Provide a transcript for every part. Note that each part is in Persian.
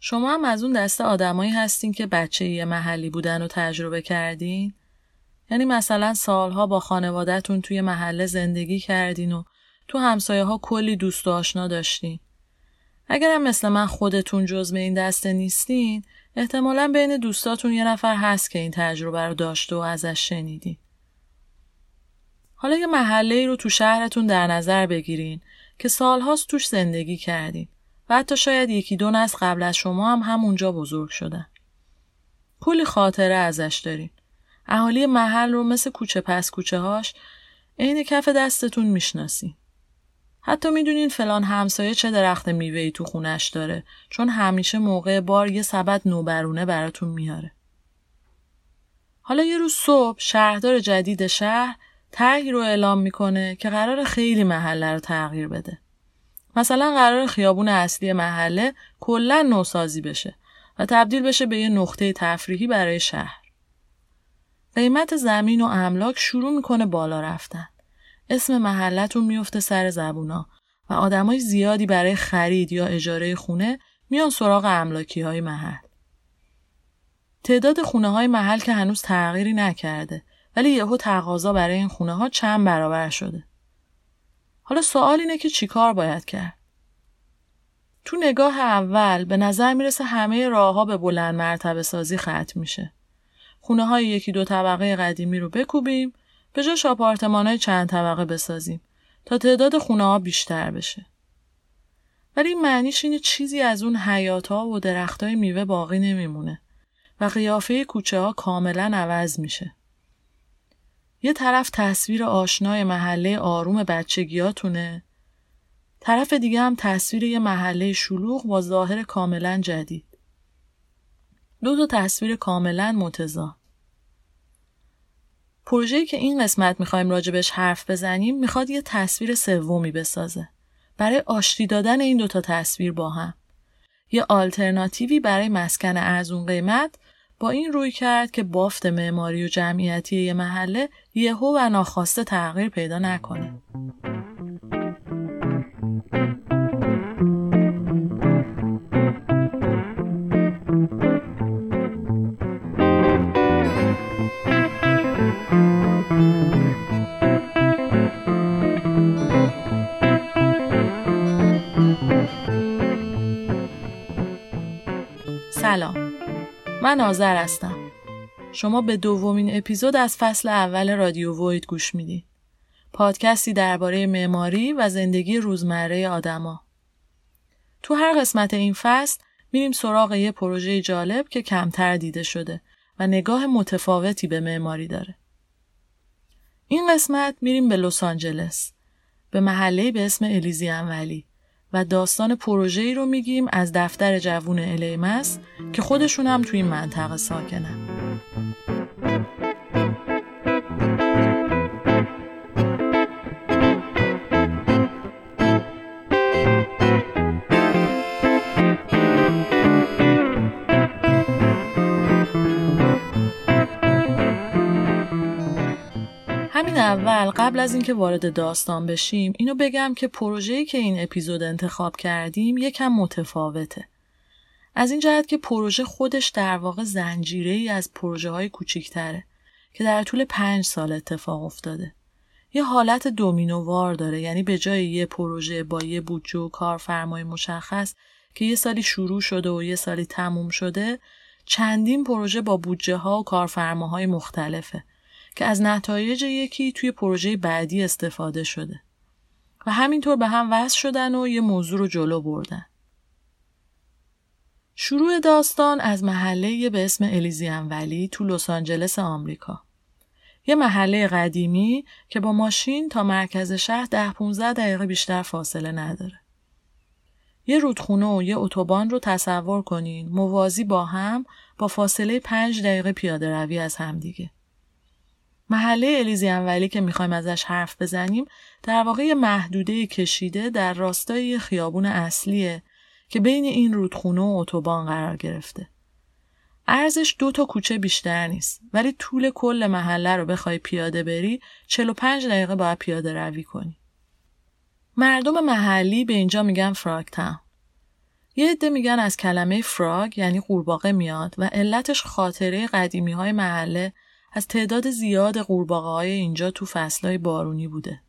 شما هم از اون دسته آدمایی هستین که بچه یه محلی بودن و تجربه کردین؟ یعنی مثلا سالها با خانوادهتون توی محله زندگی کردین و تو همسایه ها کلی دوست و آشنا داشتین. اگرم مثل من خودتون جزء این دسته نیستین، احتمالا بین دوستاتون یه نفر هست که این تجربه رو داشته و ازش شنیدین. حالا یه محله ای رو تو شهرتون در نظر بگیرین که سالهاست توش زندگی کردین و حتی شاید یکی دو نسل قبل از شما هم همونجا بزرگ شدن. کلی خاطره ازش دارین. اهالی محل رو مثل کوچه پس کوچه هاش عین کف دستتون می‌شناسین. حتی می‌دونین فلان همسایه چه درخت میوهی تو خونش داره چون همیشه موقع بار یه سبد نوبرونه براتون میاره. حالا یه روز صبح شهردار جدید شهر طرحی رو اعلام می‌کنه که قرار خیلی محله رو تغییر بده. مثلا قرار خیابون اصلی محله کلا نوسازی بشه و تبدیل بشه به یه نقطه تفریحی برای شهر. قیمت زمین و املاک شروع می‌کنه بالا رفتن. اسم محلتون میفته سر زبونا و آدمای زیادی برای خرید یا اجاره خونه میان سراغ املاکی های محل. تعداد خونه های محل که هنوز تغییری نکرده ولی یهو تقاضا برای این خونه ها چند برابر شده. حالا سوال اینه که چیکار باید کرد؟ تو نگاه اول به نظر می‌رسه همه راه ها به بلند مرتبه سازی ختم میشه. خونه های یکی دو طبقه قدیمی رو بکوبیم به جاش آپارتمان های چند طبقه بسازیم تا تعداد خونه ها بیشتر بشه. ولی معنیش اینه چیزی از اون حیات ها و درخت های میوه باقی نمیمونه و قیافه کوچه ها کاملا عوض میشه. یه طرف تصویر آشنای محله آروم بچگیاتونه طرف دیگه هم تصویر یه محله شلوغ با ظاهر کاملا جدید. دو تا تصویر کاملا متضاد. پروژه‌ای که این قسمت می‌خوایم راجبش حرف بزنیم می‌خواد یه تصویر سومی بسازه. برای آشتی دادن این دوتا تصویر با هم. یه آلترناتیوی برای مسکن ارزون قیمت با این روی کرد که بافت معماری و جمعیتی یه محله یهو و ناخواسته تغییر پیدا نکنه. من آذر هستم. شما به دومین اپیزود از فصل اول رادیو وید گوش می‌دید پادکستی درباره معماری و زندگی روزمره آدما. تو هر قسمت این فصل میریم سراغ یه پروژه جالب که کمتر دیده شده و نگاه متفاوتی به معماری داره. این قسمت میریم به لس آنجلس به محله به اسم الیزی ولی. و داستان پروژه ای رو میگیم از دفتر جوون الیمس که خودشون هم توی این منطقه ساکنن. اول قبل از اینکه وارد داستان بشیم اینو بگم که پروژه‌ای که این اپیزود انتخاب کردیم یکم متفاوته. از این جهت که پروژه خودش در واقع زنجیره ای از پروژه های کوچیکتره که در طول پنج سال اتفاق افتاده. یه حالت دومینووار داره یعنی به جای یه پروژه با یه بودجه و کارفرمای مشخص که یه سالی شروع شده و یه سالی تموم شده چندین پروژه با بودجه ها و کارفرماهای مختلفه که از نتایج یکی توی پروژه بعدی استفاده شده و همینطور به هم وصل شدن و یه موضوع رو جلو بردن. شروع داستان از محله به اسم الیزیان ولی تو لس آنجلس آمریکا. یه محله قدیمی که با ماشین تا مرکز شهر ده 15 دقیقه بیشتر فاصله نداره. یه رودخونه و یه اتوبان رو تصور کنین موازی با هم با فاصله پنج دقیقه پیاده روی از همدیگه. محله الیزیان ولی که می‌خوایم ازش حرف بزنیم در واقع محدوده کشیده در راستای خیابون اصلیه که بین این رودخونه و اتوبان قرار گرفته. ارزش دو تا کوچه بیشتر نیست ولی طول کل محله رو بخوای پیاده بری 45 دقیقه باید پیاده روی کنی. مردم محلی به اینجا میگن فراکتاون. یه عده میگن از کلمه فراگ یعنی قورباغه میاد و علتش خاطره قدیمی های محله از تعداد زیاد قورباغه های اینجا تو فصلهای بارونی بوده.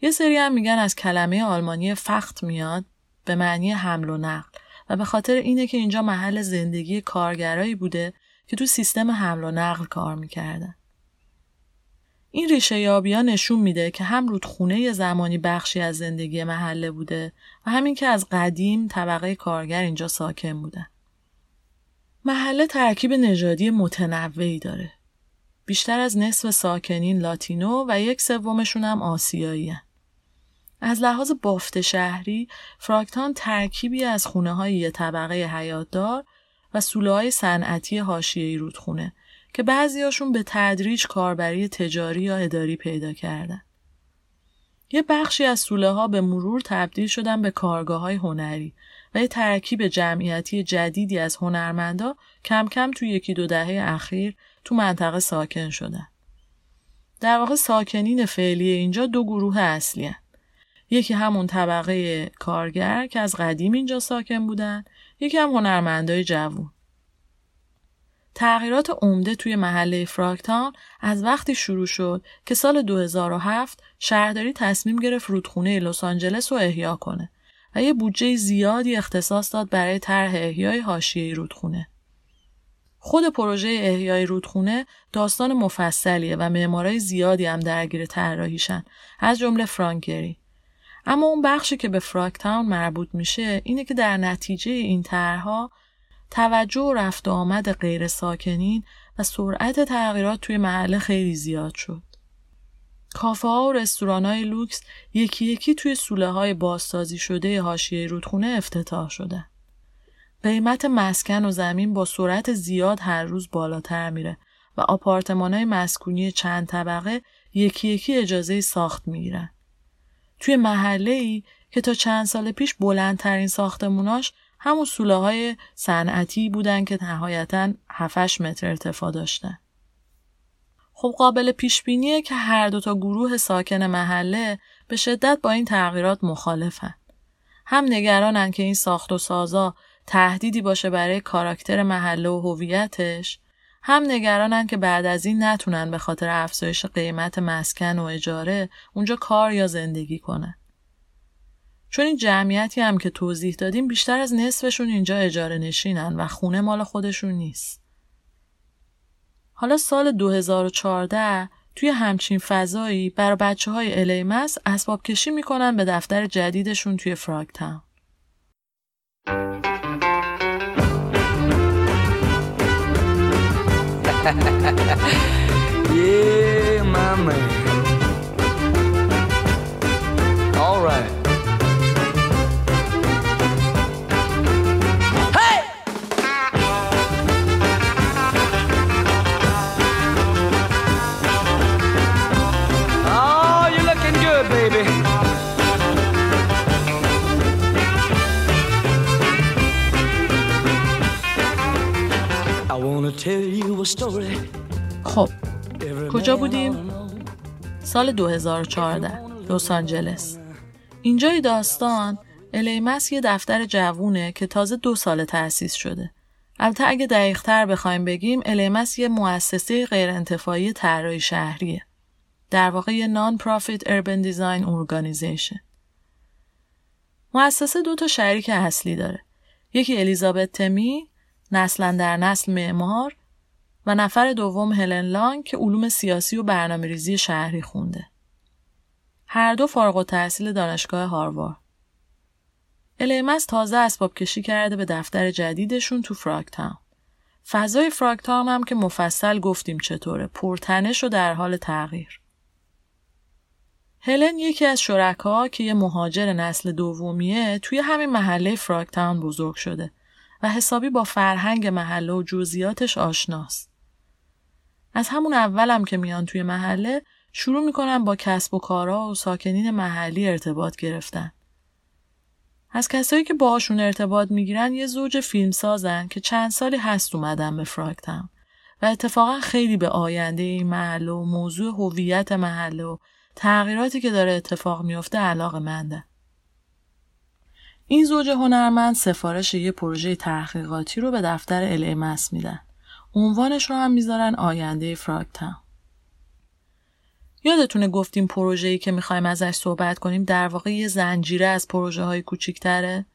یه سری هم میگن از کلمه آلمانی فخت میاد به معنی حمل و نقل و به خاطر اینه که اینجا محل زندگی کارگرایی بوده که تو سیستم حمل و نقل کار می‌کردن. این ریشه یابی ها نشون میده که هم رودخونه زمانی بخشی از زندگی محله بوده و همین که از قدیم طبقه کارگر اینجا ساکن بودن. محله ترکیب نژادی متنوعی داره. بیشتر از نصف ساکنین لاتینو و یک سومشون هم آسیایی هن. از لحاظ بافت شهری فراکتان ترکیبی از خونه های یه طبقه حیاتدار و سوله های صنعتی حاشیه‌ای رودخونه که بعضیاشون به تدریج کاربری تجاری یا اداری پیدا کردن. یه بخشی از سوله ها به مرور تبدیل شدن به کارگاه های هنری و یه ترکیب جمعیتی جدیدی از هنرمندا کم کم تو یکی دو دهه اخیر تو منطقه ساکن شدن. در واقع ساکنین فعلی اینجا دو گروه اصلی هن. یکی همون طبقه کارگر که از قدیم اینجا ساکن بودن یکی هم هنرمندای جوون. تغییرات عمده توی محله فراکتان از وقتی شروع شد که سال 2007 شهرداری تصمیم گرفت رودخونه لس آنجلس رو احیا کنه و یه بودجه زیادی اختصاص داد برای طرح احیای حاشیه رودخونه. خود پروژه احیای رودخونه داستان مفصلیه و معمارای زیادی هم درگیر طراحیشن از جمله فرانکری. اما اون بخشی که به فراکتاون مربوط میشه اینه که در نتیجه این طرحها توجه و رفت آمد غیر ساکنین و سرعت تغییرات توی محله خیلی زیاد شد. کافه ها و رستوران های لوکس یکی یکی توی سوله های بازسازی شده حاشیه رودخونه افتتاح شدن. قیمت مسکن و زمین با سرعت زیاد هر روز بالاتر میره و آپارتمان های مسکونی چند طبقه یکی یکی اجازه ساخت می‌گیرن. توی محله ای که تا چند سال پیش بلندترین ساختموناش همون سوله های صنعتی بودن که نهایتا 7 متر ارتفاع داشتن. خب قابل پیش بینیه که هر دو تا گروه ساکن محله به شدت با این تغییرات مخالفن. هم نگرانن که این ساخت و سازا تهدیدی باشه برای کاراکتر محله و هویتش هم نگرانن که بعد از این نتونن به خاطر افزایش قیمت مسکن و اجاره اونجا کار یا زندگی کنن. چون این جمعیتی هم که توضیح دادیم بیشتر از نصفشون اینجا اجاره نشینن و خونه مال خودشون نیست. حالا سال 2014 توی همچین فضایی برای بچه های الیمس اسباب کشی می‌کنن به دفتر جدیدشون توی فراگتاون. yeah, my man. All right. خب کجا بودیم؟ سال 2014 لس آنجلس. اینجای داستان LA Más یه دفتر جوونه که تازه دو سال تأسیس شده. البته اگه دقیقتر بخوایم بگیم LA Más یه مؤسسه غیرانتفاعی طراحی شهریه. در واقع یه non-profit urban design organization مؤسسه دو تا شریک اصلی داره. یکی الیزابت تیمی نسلا در نسل معمار و نفر دوم هلن لانگ که علوم سیاسی و برنامه ریزی شهری خونده. هر دو فارغ و تحصیل دانشگاه هاروارد. الیمس تازه اسباب کشی کرده به دفتر جدیدشون تو فراکتاون. فضای فراکتاون هم که مفصل گفتیم چطوره پرتنش و در حال تغییر. هلن یکی از شرکا که یه مهاجر نسل دومیه توی همین محله فراکتاون بزرگ شده و حسابی با فرهنگ محله و جزئیاتش آشناست. از همون اولم که میان توی محله شروع می‌کنن با کسب و کارا و ساکنین محلی ارتباط گرفتن. از کسایی که باهاشون ارتباط می‌گیرن یه زوج فیلم سازن که چند سالی هست اومدن به فراکتم و اتفاقا خیلی به آینده این محله و موضوع هویت محله و تغییراتی که داره اتفاق میفته علاقه منده. این زوج هنرمند سفارش یه پروژه تحقیقاتی رو به دفتر الیمس میدن. عنوانش رو هم می‌ذارن آینده فراکتاون. یادتونه گفتیم پروژه‌ای که می‌خوایم ازش صحبت کنیم در واقع یه زنجیره از پروژه های کوچیکتره؟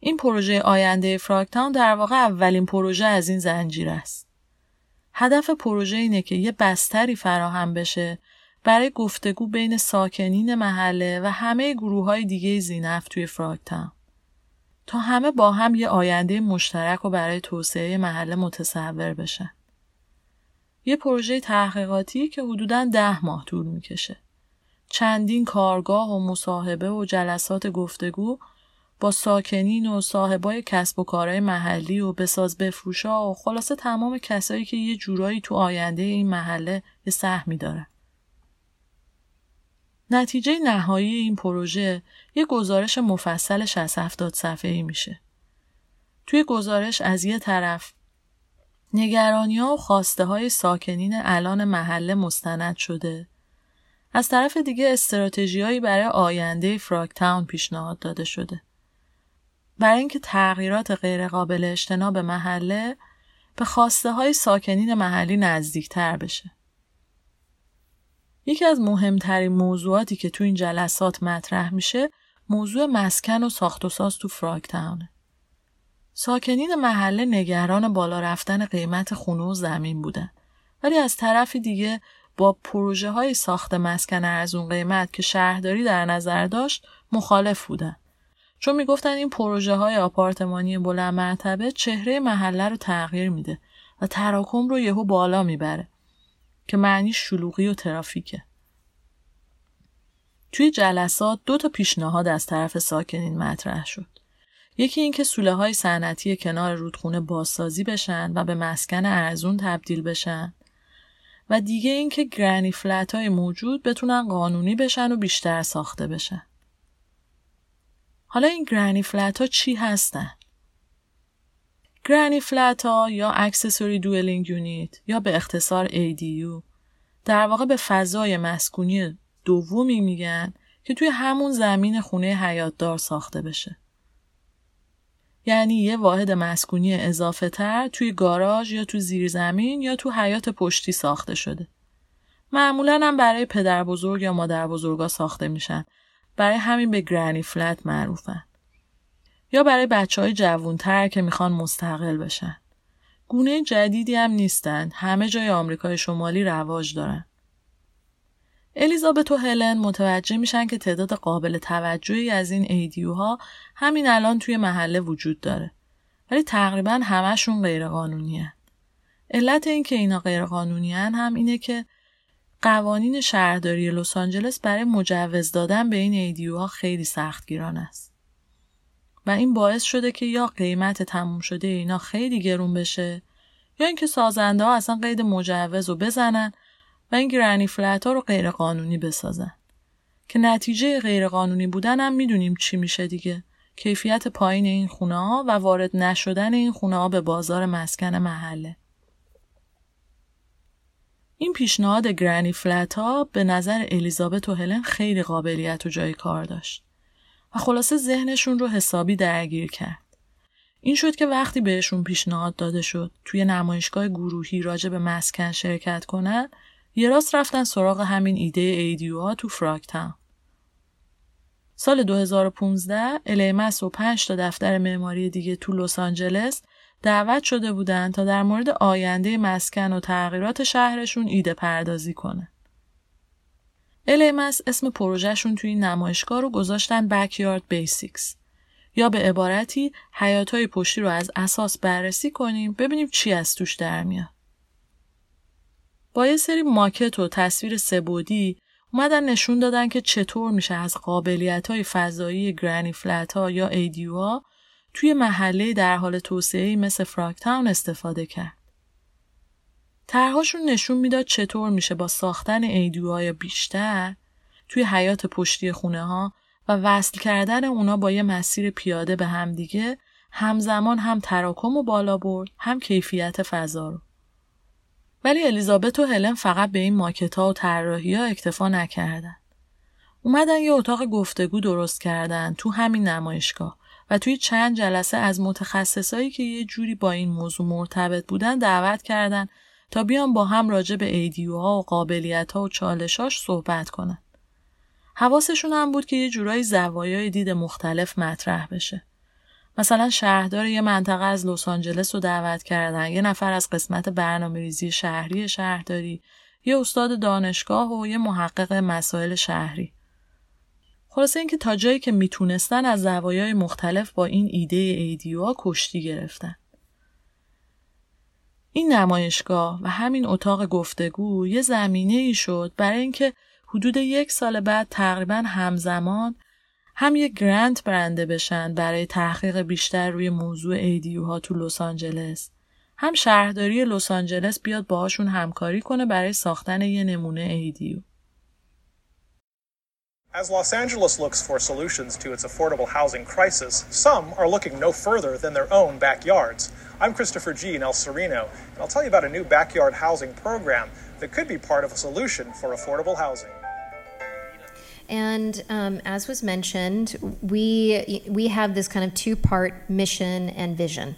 این پروژه آینده فراکتاون در واقع اولین پروژه از این زنجیره است. هدف پروژه اینه که یه بستری فراهم بشه برای گفتگو بین ساکنین محله و همه گروه های دیگه زینف توی فراکتاون. تا همه با هم یه آینده مشترک و برای توسعه محله متصور بشن. یه پروژه تحقیقاتی که حدوداً ده ماه طول می‌کشه. چندین کارگاه و مصاحبه و جلسات گفتگو با ساکنین و صاحبای کسب و کارهای محلی و بساز بفروشا و خلاصه تمام کسایی که یه جورایی تو آینده این محله یه سهمی دارن. نتیجه نهایی این پروژه یه گزارش مفصل 60 70 صفحه‌ای میشه. توی گزارش از یه طرف نگرانی ها و خواسته های ساکنین الان محله مستند شده. از طرف دیگه استراتژیهایی برای آینده فراکتاون پیشنهاد داده شده. برای اینکه تغییرات غیرقابل اجتناب محله به خواسته های ساکنین محلی نزدیکتر بشه. یکی از مهمترین موضوعاتی که تو این جلسات مطرح میشه موضوع مسکن و ساخت و ساز تو فراکتاونه. ساکنین محله نگران بالا رفتن قیمت خونه و زمین بودن. ولی از طرف دیگه با پروژه های ساخت مسکن ارزون قیمت که شهرداری در نظر داشت مخالف بودن. چون می‌گفتن این پروژه های آپارتمانی بلند مرتبه چهره محله رو تغییر میده و تراکم رو یهو بالا می‌بره. که معنی شلوغی و ترافیکه. توی جلسات دو تا پیشنهاد از طرف ساکنین مطرح شد. یکی اینکه سوله های صنعتی کنار رودخونه بازسازی بشن و به مسکن ارزون تبدیل بشن و دیگه اینکه گرانی فلت های موجود بتونن قانونی بشن و بیشتر ساخته بشن. حالا این گرانی فلت ها چی هستن؟ گرانی فلت یا اکسسوری دوئلینگ یونیت یا به اختصار ADU در واقع به فضای مسکونی دومی میگن که توی همون زمین خونه حیاتدار ساخته بشه. یعنی یه واحد مسکونی اضافه تر توی گاراژ یا تو زیرزمین یا تو حیات پشتی ساخته شده. معمولا هم برای پدر بزرگ یا مادر بزرگا ساخته میشن. برای همین به گرانی فلت معروفن. یا برای بچه های جوونتر که می‌خوان مستقل بشن. گونه جدیدی هم نیستن. همه جای آمریکای شمالی رواج دارن. الیزابت و هلن متوجه میشن که تعداد قابل توجهی از این ایدیو ها همین الان توی محله وجود داره. ولی تقریبا همشون غیرقانونی هن. علت این که اینا غیرقانونی هن هم اینه که قوانین شهرداری لس آنجلس برای مجوز دادن به این ایدیو ها خیلی سختگیران است. و این باعث شده که یا قیمت تموم شده اینا خیلی گرون بشه یا اینکه سازنده ها اصلا قید مجوز رو بزنن و این گرانی فلت ها رو غیر قانونی بسازن. که نتیجه غیر قانونی بودن هم می‌دونیم چی میشه دیگه. کیفیت پایین این خونه ها و وارد نشدن این خونه ها به بازار مسکن محله. این پیشنهاد گرانی فلت ها به نظر الیزابت و هلن خیلی قابلیت و جای کار داشت. و خلاصه ذهنشون رو حسابی درگیر کرد. این شد که وقتی بهشون پیشنهاد داده شد توی نمایشگاه گروهی راجع به مسکن شرکت کنن یه راست رفتن سراغ همین ایده ایدیو ها تو فراکتاون. سال 2015 الیمس و پنج تا دفتر معماری دیگه تو لس آنجلس دعوت شده بودن تا در مورد آینده مسکن و تغییرات شهرشون ایده پردازی کنه. الیمس اسم پروژهشون توی نمایشگاه رو گذاشتن Backyard Basics یا به عبارتی حیاتهای پشتی رو از اساس بررسی کنیم ببینیم چی از توش در میاد. با یه سری ماکت و تصویر سبودی اومدن نشون دادن که چطور میشه از قابلیت های فضایی گرانی فلت ها یا ایدیو ها توی محله در حال توسعه مثل فراکتاون استفاده کرد. طرحهاشون نشون می‌داد چطور میشه با ساختن ایدیوهای بیشتر توی حیات پشتی خونه ها و وصل کردن اونا با یه مسیر پیاده به همدیگه همزمان هم تراکم و بالا برد هم کیفیت فضا رو. ولی الیزابت و هلن فقط به این ماکت ها و طراحی ها اکتفا نکردن. اومدن یه اتاق گفتگو درست کردن تو همین نمایشگاه و توی چند جلسه از متخصصایی که یه جوری با این موضوع مرتبط بودن دعوت کردن تا بیان با هم راجع به ایدیوها و قابلیت ها و چالشاش صحبت کنن. حواسشون هم بود که یه جورایی زوایای دید مختلف مطرح بشه. مثلا شهردار یه منطقه از لس آنجلس رو دعوت کردن، یه نفر از قسمت برنامه ریزی شهری شهرداری، یه استاد دانشگاه و یه محقق مسائل شهری. خلاصه اینکه تا جایی که می‌تونستن از زوایای مختلف با این ایده ایدیوها کشتی گرفتن. این نمایشگاه و همین اتاق گفتگو یه زمینه ای شد برای اینکه حدود یک سال بعد تقریبا همزمان هم یک گرانت برنده بشن برای تحقیق بیشتر روی موضوع ایدیوها تو لس آنجلس. هم شهرداری لس آنجلس بیاد باهاشون همکاری کنه برای ساختن یه نمونه ایدیو As Los Angeles looks for solutions to its affordable housing crisis, some are looking no further than their own backyards. I'm Christopher G. in El Sereno, and I'll tell you about a new backyard housing program that could be part of a solution for affordable housing. And um, as was mentioned, we we have this kind of two-part mission and vision.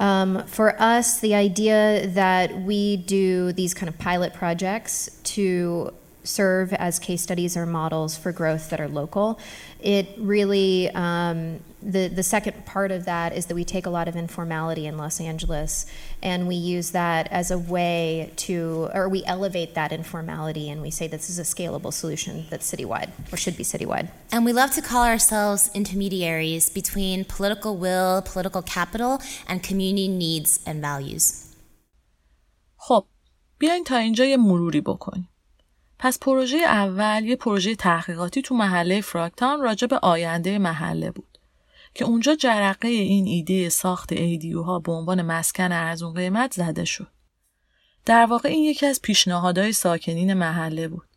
Um, for us, the idea that we do these kind of pilot projects to serve as case studies or models for growth that are local. It really, um, the, the second part of that is that we take a lot of informality in Los Angeles and we use that as a way to, or we elevate that informality and we say this is a scalable solution that's citywide or should be citywide. And we love to call ourselves intermediaries between political will, political capital, and community needs and values. خب بیاین تا اینجا یه مروری بکنیم. پس پروژه اول یه پروژه تحقیقاتی تو محله فراکتان راجع به آینده محله بود که اونجا جرقه این ایده ساخت ایدیوها به عنوان مسکن ارزون قیمت زده شد. در واقع این یکی از پیشنهادهای ساکنین محله بود.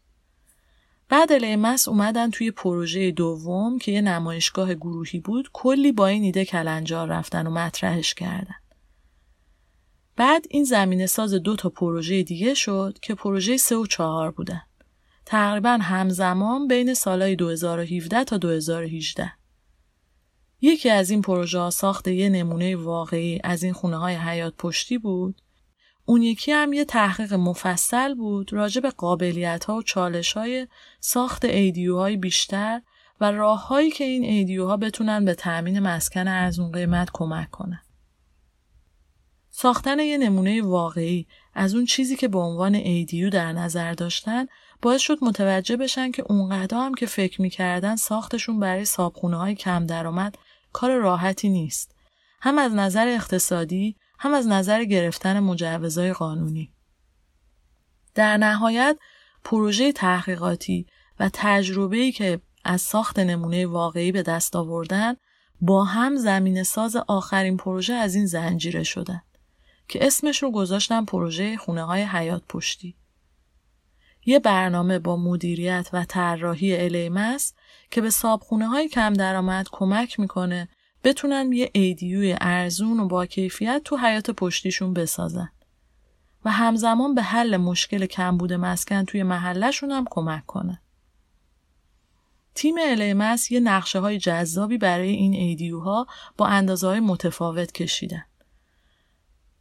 بعد لیمس اومدن توی پروژه دوم که یه نمایشگاه گروهی بود کلی با این ایده کلنجار رفتن و مطرحش کردن. بعد این زمینه ساز دو تا پروژه دیگه شد که پروژه سه و چهار بودن. تقریبا همزمان بین سالهای 2017 تا 2018. یکی از این پروژه ها ساخت یه نمونه واقعی از این خونه های حیات پشتی بود. اون یکی هم یه تحقیق مفصل بود راجع به قابلیت ها و چالش های ساخت ایدیوهای بیشتر و راههایی که این ایدیوها بتونن به تأمین مسکن ارزون قیمت کمک کنن. ساختن یه نمونه واقعی از اون چیزی که به عنوان ایدیو در نظر داشتن باعث شد متوجه بشن که اونقدر هم که فکر می‌کردن ساختشون برای صابخونه های کم درآمد کار راحتی نیست. هم از نظر اقتصادی هم از نظر گرفتن مجوزهای قانونی. در نهایت پروژه تحقیقاتی و تجربه‌ای که از ساخت نمونه واقعی به دست آوردن با هم زمین ساز آخرین پروژه از این زنجیره شدن که اسمش رو گذاشتن پروژه خونه های حیات پشتی. یه برنامه با مدیریت و طراحی الیمس که به صابخونه های کم درآمد کمک می‌کنه بتونن یه ایدیوی ارزون و با کیفیت تو حیات پشتیشون بسازن و همزمان به حل مشکل کمبود مسکن توی محلشون هم کمک کنه. تیم الیمس یه نقشه های جذابی برای این ایدیوها با اندازه های متفاوت کشیدن.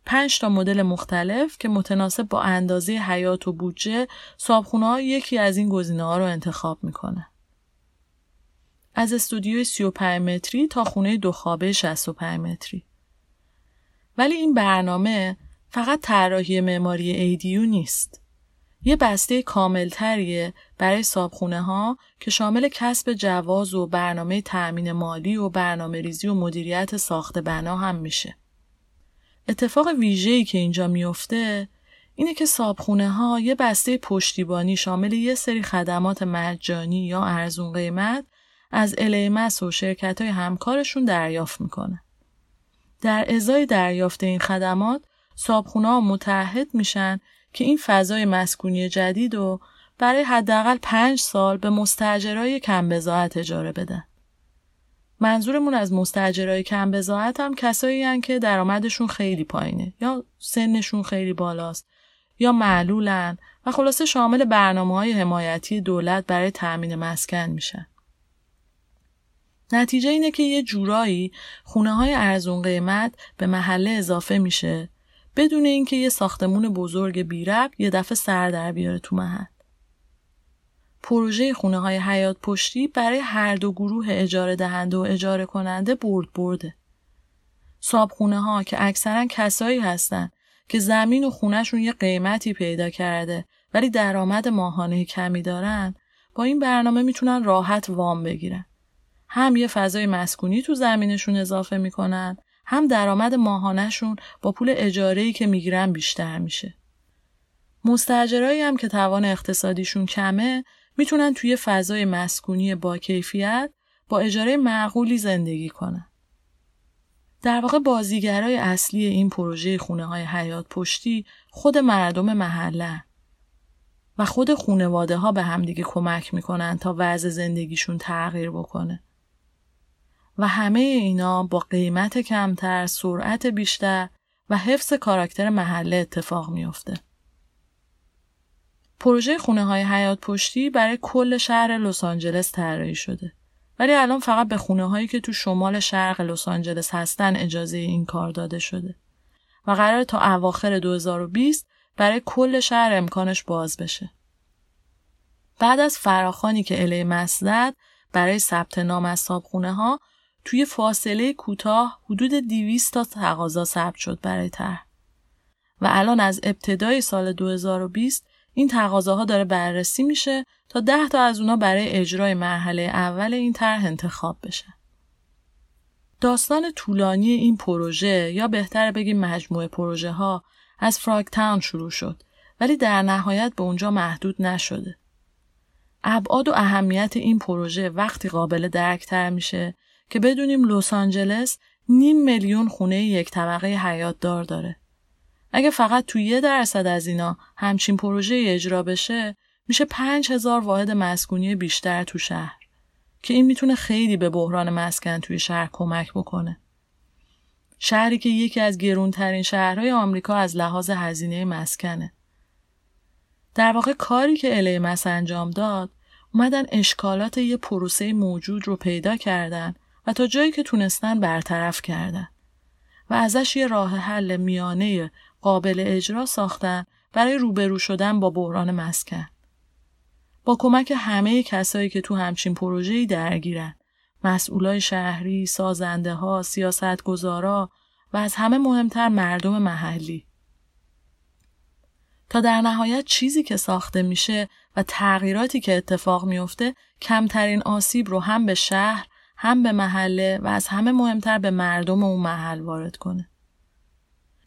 پنج تا مدل مختلف که متناسب با اندازه حیات و بودجه صابخونه یکی از این گزینه ها رو انتخاب می‌کنه. از استودیوی 35 متری تا خونه دو خوابه 65 متری. ولی این برنامه فقط طراحی معماری ایدیو نیست. یه بسته کاملتریه برای صابخونه ها که شامل کسب جواز و برنامه تأمین مالی و برنامه ریزی و مدیریت ساخت بنا هم میشه. اتفاق ویژه‌ای که اینجا میفته اینه که صابخونه ها یه بسته پشتیبانی شامل یه سری خدمات مجانی یا ارزون قیمت از الیمس و شرکت های همکارشون دریافت می‌کنه. در ازای دریافت این خدمات صابخونه ها متحد میشن که این فضای مسکونی جدید رو برای حداقل پنج سال به مستجرای کم بزاعت اجاره بدن. منظورمون از مستجرای کم بزاعت هم کسایی هن که درآمدشون خیلی پایینه یا سنشون خیلی بالاست یا معلولن و خلاصه شامل برنامه های حمایتی دولت برای تأمین مسکن میشن. نتیجه اینه که یه جورایی خونه های ارزون قیمت به محله اضافه میشه بدون اینکه یه ساختمون بزرگ بیرب یه دفعه سر در بیاره تو محل. پروژه خونه های حیات پشتی برای هر دو گروه اجاره دهنده و اجاره کننده برد برده. صابخونه ها که اکثرا کسایی هستن که زمین و خونهشون یه قیمتی پیدا کرده ولی درآمد ماهانه کمی دارن با این برنامه می‌تونن راحت وام بگیرن. هم یه فضای مسکونی تو زمینشون اضافه می‌کنن هم درآمد ماهانهشون با پول اجاره‌ای که می‌گیرن بیشتر میشه. مستجرایی هم که توان اقتصادیشون کمه می‌تونن توی فضای مسکونی با کیفیت با اجاره معقولی زندگی کنن. در واقع بازیگرای اصلی این پروژه خونه های حیات پشتی خود مردم محله و خود خونواده ها به همدیگه کمک می‌کنن تا وضع زندگیشون تغییر بکنه. و همه اینا با قیمت کمتر، سرعت بیشتر و حفظ کاراکتر محله اتفاق میافته. پروژه خونه های حیات پشتی برای کل شهر لس آنجلس طراحی شده. ولی الان فقط به خونه هایی که تو شمال شرق لس آنجلس هستن اجازه این کار داده شده و قرار تا اواخر 2020 برای کل شهر امکانش باز بشه. بعد از فراخانی که الی مسدد برای ثبت نام از صابخونه ها توی فاصله کوتاه حدود 200 تا تقاضا ثبت شد برای طرح و الان از ابتدای سال 2020 این تقاضاها داره بررسی میشه تا 10 تا از اونا برای اجرای مرحله اول این طرح انتخاب بشن. داستان طولانی این پروژه یا بهتر بگیم مجموعه پروژه ها از فراگ تاون شروع شد ولی در نهایت به اونجا محدود نشده. ابعاد و اهمیت این پروژه وقتی قابل درکتر میشه که بدونیم لس آنجلس نیم میلیون خونه یک طبقه حیات دار داره. اگه فقط توی یه درصد از اینا همچین پروژه اجرا بشه میشه پنج هزار واحد مسکونی بیشتر تو شهر که این می‌تونه خیلی به بحران مسکن توی شهر کمک بکنه. شهری که یکی از گرونترین شهرهای آمریکا از لحاظ هزینه مسکنه. در واقع کاری که الی مس انجام داد اومدن اشکالات یه پروسه موجود رو پیدا کردن و تا جایی که تونستن برطرف کردن و ازش یه راه حل میانه قابل اجرا ساختن برای روبرو شدن با بحران مسکن. با کمک همه کسایی که تو همچین پروژه‌ای درگیرن مسئولای شهری، سازنده ها، سیاست گذارا و از همه مهمتر مردم محلی. تا در نهایت چیزی که ساخته میشه و تغییراتی که اتفاق میفته کمترین آسیب رو هم به شهر هم به محله و از همه مهمتر به مردم اون محل وارد کنه.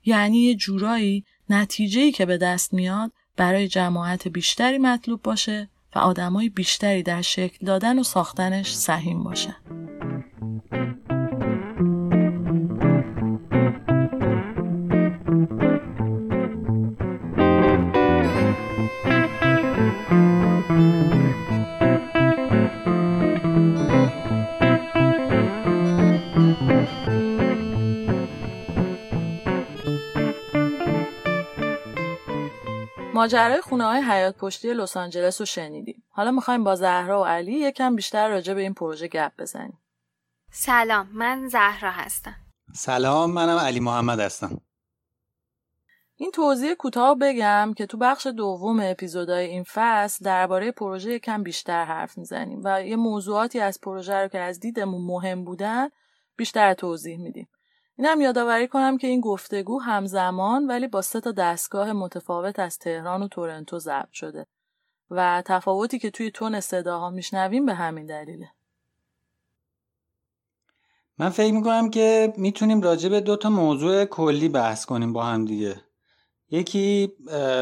یعنی یه جورایی نتیجه‌ای که به دست میاد برای جماعت بیشتری مطلوب باشه و آدمای بیشتری در شکل دادن و ساختنش سهیم باشن. ماجرای خونه های حیات پشتی لس آنجلس رو شنیدیم. حالا می‌خوایم با زهرا و علی یکم بیشتر راجع به این پروژه گپ بزنیم. سلام من زهرا هستم. سلام منم علی محمد هستم. این توضیح کوتاه بگم که تو بخش دوم اپیزودهای این فصل درباره پروژه یکم بیشتر حرف می‌زنیم و یه موضوعاتی از پروژه رو که از دیدمون مهم بودن بیشتر توضیح میدیم. اینم یادآوری کنم که این گفتگو همزمان ولی با سه تا دستگاه متفاوت از تهران و تورنتو ضبط شده و تفاوتی که توی تون صداها میشنویم به همین دلیله. من فکر می‌کنم که می‌تونیم راجع به دو تا موضوع کلی بحث کنیم با هم دیگه. یکی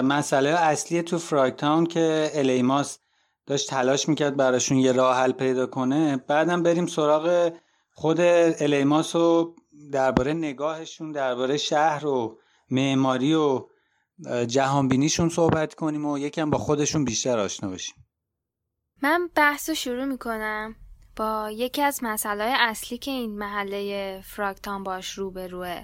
مسئله اصلی تو فرایتاون که الیماس داشت تلاش می‌کرد براشون یه راه حل پیدا کنه بعدم بریم سراغ خود الیماس و درباره نگاهشون درباره شهر و معماری و جهانبینیشون صحبت کنیم و یکم با خودشون بیشتر آشنا بشیم. من بحث رو شروع می‌کنم با یکی از مسئله اصلی که این محله فراکتان باش روبروه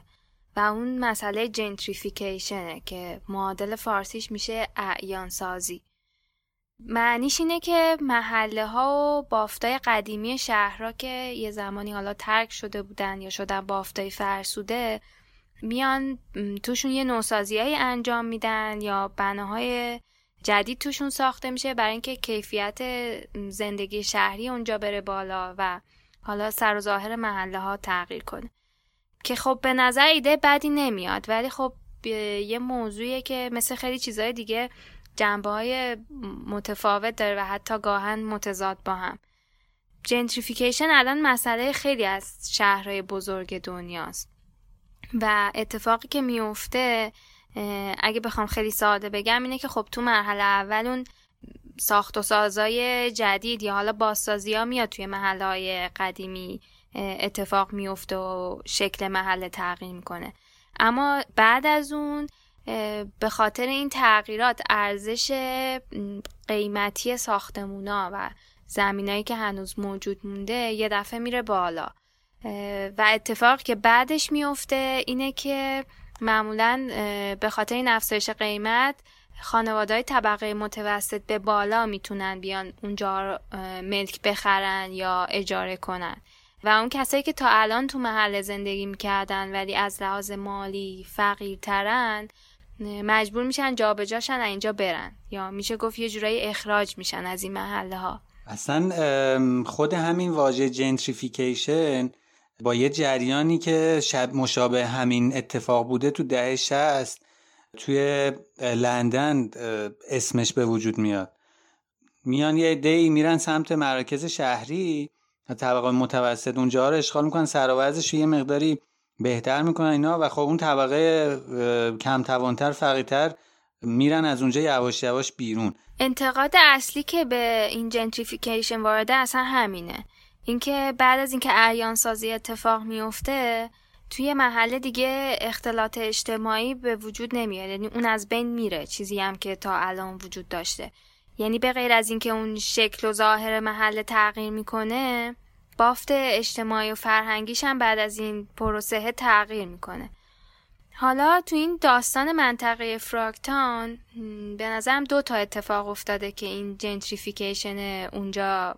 و اون مسئله جنتریفیکیشنه که معادل فارسیش میشه اعیان سازی معنیش اینه که محله ها و بافتای قدیمی شهرها که یه زمانی حالا ترک شده بودن یا شدن بافتای فرسوده میان توشون یه نوسازی انجام میدن یا بناهای جدید توشون ساخته میشه برای اینکه کیفیت زندگی شهری اونجا بره بالا و حالا سر و ظاهر محله ها تغییر کنه. که خب به نظر ایده بدی نمیاد ولی خب یه موضوعیه که مثل خیلی چیزهای دیگه جنبه های متفاوت داره و حتی گاهن متضاد با هم. جنتریفیکیشن الان مسئله خیلی از شهرهای بزرگ دنیاست. و اتفاقی که میفته اگه بخوام خیلی ساده بگم اینه که خب تو مرحله اول اون ساخت و سازای جدید یا حالا بازسازی ها میاد توی محله های قدیمی اتفاق میفته و شکل محله تغییر می‌کنه. اما بعد از اون به خاطر این تغییرات ارزش قیمتی ساختمونا و زمینایی که هنوز موجود مونده یه دفعه میره بالا. و اتفاق که بعدش میفته اینه که معمولا به خاطر این افزایش قیمت خانواده طبقه متوسط به بالا می‌تونن بیان اونجا ملک بخرن یا اجاره کنن. و اون کسایی که تا الان تو محل زندگی می‌کردن ولی از لحاظ مالی فقیرترن مجبور میشن جابجاشن اینجا برن. یا میشه گفت یه جورایی اخراج میشن از این محله ها اصلا خود همین واژه جنتریفیکیشن با یه جریانی که شب مشابه همین اتفاق بوده تو دهه شست توی لندن اسمش به وجود میاد. میان یه دی میرن سمت مراکز شهری طبقه متوسط اونجا رو اشغال می‌کنن سر یه مقداری بهتر می‌کنن اینا و خب اون طبقه کم توانتر فقیرتر میرن از اونجا یواش یواش بیرون. انتقاد اصلی که به این جنتریفیکیشن وارده اصلا همینه. اینکه بعد از اینکه اریان سازی اتفاق میفته توی محله دیگه اختلاط اجتماعی به وجود نمیاد یعنی اون از بین میره چیزی هم که تا الان وجود داشته. یعنی به غیر از اینکه اون شکل و ظاهر محله تغییر می‌کنه بافت اجتماعی و فرهنگیش هم بعد از این پروسه تغییر می‌کنه. حالا تو این داستان منطقه فراکتان به نظرم دو تا اتفاق افتاده که این جنتریفیکیشن اونجا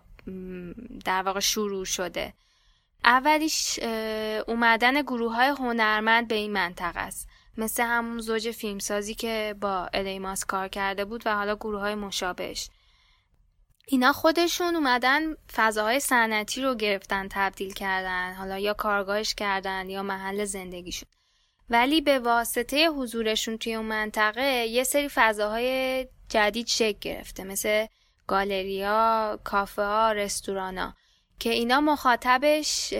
در واقع شروع شده. اولیش اومدن گروه های هنرمند به این منطقه است. مثل همون زوج فیلمسازی که با الیماس کار کرده بود و حالا گروه های مشابهش. اینا خودشون اومدن فضاهای صنعتی رو گرفتن تبدیل کردن حالا یا کارگاهش کردن یا محل زندگیشون. ولی به واسطه حضورشون توی اون منطقه یه سری فضاهای جدید شکل گرفته مثل گالریا، کافه ها، رستوران ها که اینا مخاطبش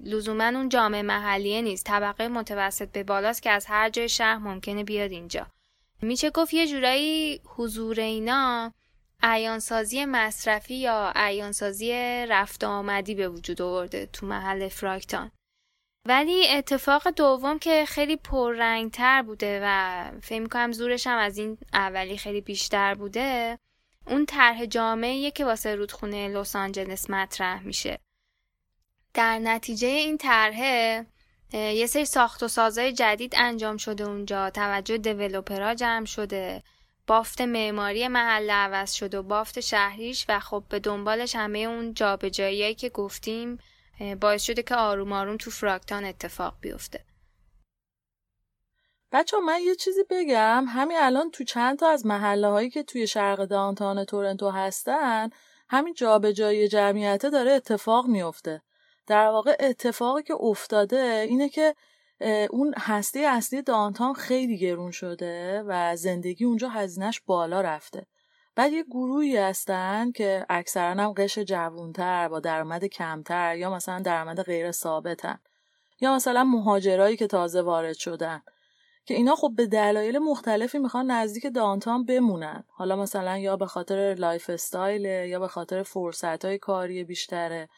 لزوما اون جامعه محلیه نیست. طبقه متوسط به بالاست که از هر جای شهر ممکنه بیاد اینجا. میشه گفت یه جورایی حضور اینا ایانسازی مصرفی یا ایانسازی رفت آمدی به وجود آورده تو محل فراکتان ولی اتفاق دوم که خیلی پررنگتر بوده و فکر می‌کنم زورش هم از این اولی خیلی بیشتر بوده اون طرح جامعه که واسه رودخونه لس آنجلس مطرح میشه. در نتیجه این طرح یه سری ساخت و سازای جدید انجام شده اونجا توجه دیولوپرا جمع شده. بافت معماری محله عوض شده و بافت شهریش و خب به دنبالش همه اون جابجاییایی که گفتیم باعث شده که آروم آروم تو فراکتان اتفاق بیفته. بچه من یه چیزی بگم. همین الان تو چند تا از محله هایی که توی شرق دانتان تورنتو هستن همین جابجایی جمعیته داره اتفاق میفته در واقع اتفاقی که افتاده اینه که اون هسته اصلی دانتان خیلی گرون شده و زندگی اونجا هزینهش بالا رفته. بعد یه گروهی هستن که اکثرا هم قش جوونتر با درآمد کمتر یا مثلا درآمد غیر ثابتن. یا مثلا مهاجرایی که تازه وارد شدن. که اینا خب به دلایل مختلفی می‌خوان نزدیک downtown بمونن. حالا مثلا یا به خاطر lifestyle یا به خاطر فرصت های کاری بیشتره.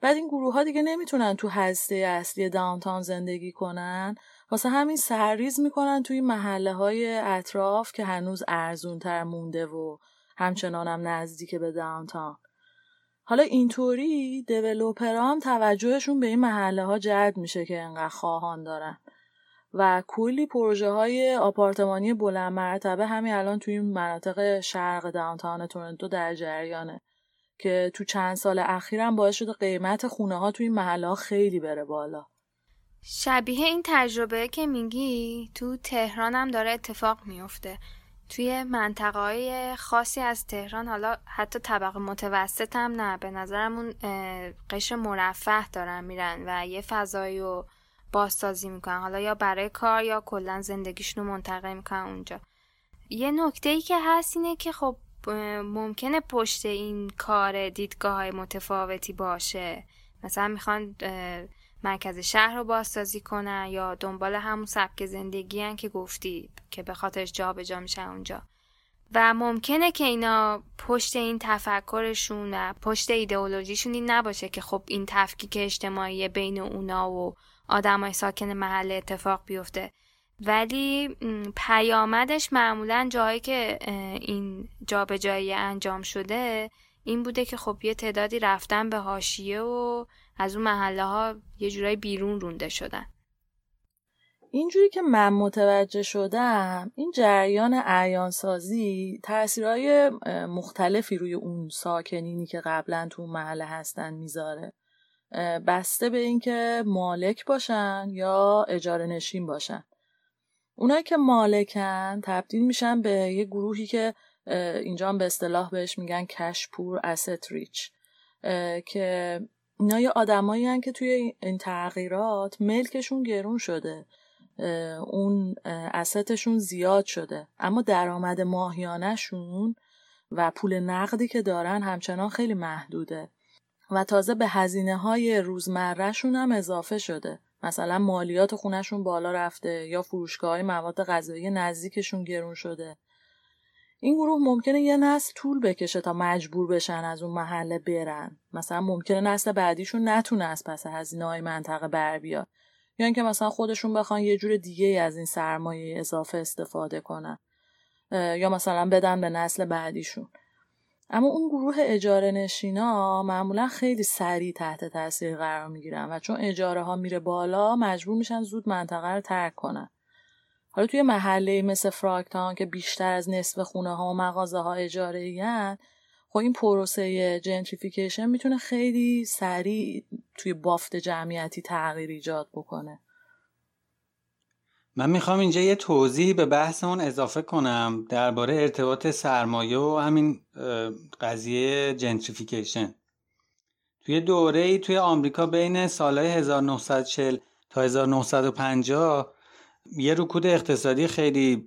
بعد این گروه ها دیگه نمی‌تونن تو هسته اصلی downtown زندگی کنن. واسه همین سرریز می‌کنن توی محله های اطراف که هنوز ارزون تر مونده و همچنان هم نزدیک به downtown حالا اینطوری دیولوپرا هم توجهشون به این محله ها جلب میشه که انقدر خواهان دارن. و کلی پروژه های آپارتمانی بلند مرتبه همین الان توی مناطق شرق داونتاون تورنتو در جریانه. که تو چند سال اخیرم باعث شده قیمت خونه ها این محله خیلی بره بالا. شبیه این تجربه که میگی تو تهران هم داره اتفاق میفته. توی منطقه های خاصی از تهران حالا حتی طبقه متوسط هم نه به نظرمون قشر مرفه دارن میرن و یه فضایی رو بازسازی می‌کنن. حالا یا برای کار یا کلا زندگیشون رو منتقل می‌کنن اونجا. یه نکته ای که هست اینه که خب ممکنه پشت این کار دیدگاه های متفاوتی باشه؟ مثلا می‌خوان مرکز شهر رو بازسازی کنن یا دنبال همون سبک زندگی هن که گفتی که به خاطرش جابجا میشن اونجا؟ و ممکنه که اینا پشت این تفکرشون و پشت ایدئولوژیشون این نباشه که خب این تفکیک اجتماعی بین اونا و آدمای ساکن محله اتفاق بیفته. ولی پیامدش معمولا جایی که این جابجایی انجام شده این بوده که خب یه تعدادی رفتن به هاشیه و از اون محله ها یه جورایی بیرون رونده شدن. اینجوری که من متوجه شدم این جریان اعیانسازی تاثیرهای مختلفی روی اون ساکنینی که قبلا تو محله هستن می‌ذاره. بسته به اینکه مالک باشن یا اجاره نشین باشن. اونایی که مالکن تبدیل میشن به یه گروهی که اینجا هم به اصطلاح بهش میگن کش پور asset ریچ که اینا یه آدمایی که توی این تغییرات ملکشون گرون شده اون اسستشون زیاد شده. اما درآمد ماهیانهشون و پول نقدی که دارن همچنان خیلی محدوده. و تازه به هزینه های روزمرهشون هم اضافه شده. مثلا مالیات خونهشون بالا رفته یا فروشگاه های مواد غذایی نزدیکشون گرون شده. این گروه ممکنه یه نسل طول بکشه تا مجبور بشن از اون محله برن. مثلا ممکنه نسل بعدیشون نتونه از پس هزینه های منطقه بر بیاد. یا اینکه مثلا خودشون بخوان یه جور دیگه از این سرمایه اضافه استفاده کنن. یا مثلا بدن به نسل بعدیشون. اما اون گروه اجاره نشینا معمولا خیلی سریع تحت تاثیر قرار می‌گیرن و چون اجاره ها میره بالا مجبور میشن زود منطقه رو ترک کنن. حالا توی محله مثل فراکتان که بیشتر از نصف خونه ها و مغازه ها اجاره این خب این پروسه جنتریفیکیشن می‌تونه خیلی سریع توی بافت جمعیتی تغییر ایجاد بکنه. من می‌خوام اینجا یه توضیح به بحثمون اضافه کنم درباره ارتباط سرمایه و همین قضیه جنتریفیکیشن توی دوره ای توی آمریکا بین سالهای 1940 تا 1950 یه رکود اقتصادی خیلی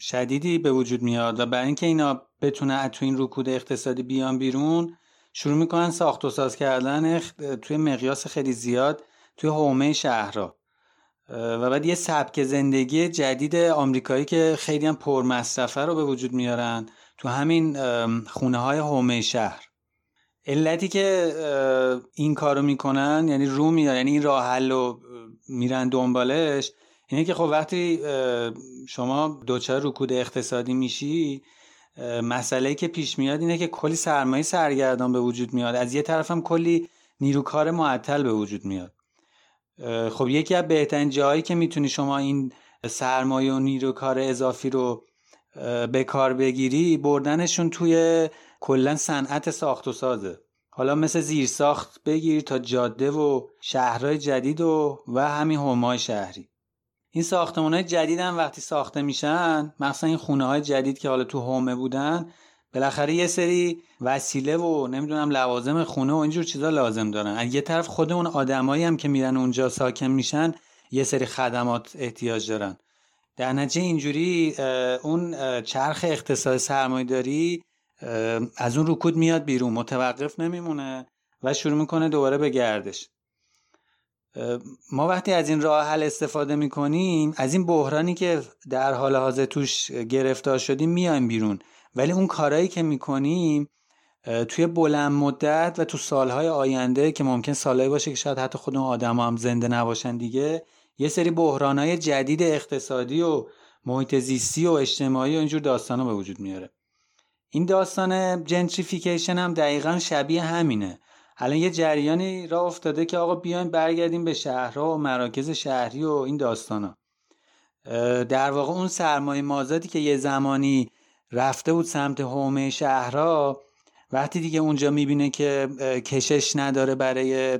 شدیدی به وجود میاد و برای اینکه اینا بتونه تو این رکود اقتصادی بیان بیرون شروع می‌کنن ساخت و ساز کردن توی مقیاس خیلی زیاد توی حومه شهرها. و بعد یه سبک زندگی جدید آمریکایی که خیلی هم پرمصرفه رو به وجود میارن تو همین خونه های حومه شهر. علتی که این کارو می‌کنن یعنی رو میاد یعنی این راه حل رو میرن دنبالش اینه که خب وقتی شما دوچار رکود اقتصادی میشی مسئله که پیش میاد اینه که کلی سرمایه سرگردان به وجود میاد. از یه طرف هم کلی نیروکار معطل به وجود میاد. خب یکی از بهترین جایی که می‌تونی شما این سرمایه و نیروکار اضافی رو به کار بگیری بردنشون توی کلا صنعت ساخت و سازه. حالا مثل زیرساخت بگیری تا جاده و شهرهای جدید و و همین همای شهری. این ساختمان های جدید هم وقتی ساخته میشن مخصوصا این خونه های جدید که حالا تو هومه بودن بالاخره یه سری وسیله و نمی‌دونم لوازم خونه و اینجور چیزا لازم دارن. از یه طرف خود اون آدمایی هم که میرن اونجا ساکن میشن یه سری خدمات احتیاج دارن. در نتیجه اینجوری اون چرخ اقتصاد سرمایه داری از اون رکود میاد بیرون متوقف نمیمونه و شروع می‌کنه دوباره به گردش. ما وقتی از این راه حل استفاده می‌کنیم از این بحرانی که در حال حاضر توش گرفتار شدیم میایم بیرون. ولی اون کارهایی که می‌کنیم توی بلند مدت و تو سالهای آینده که ممکن سالهایی باشه که شاید حتی خود اون آدم هم زنده نباشن دیگه یه سری بحرانهای جدید اقتصادی و محیط زیستی و اجتماعی و اینجور داستان به وجود میاره. این داستان جنتریفیکیشن هم دقیقا شبیه همینه. الان یه جریانی را افتاده که آقا بیاین برگردیم به شهرها و مراکز شهری و این داستانا. در واقع اون سرمایه مازادی که یه زمانی رفته بود سمت حومه شهرها. وقتی دیگه اونجا می‌بینه که کشش نداره برای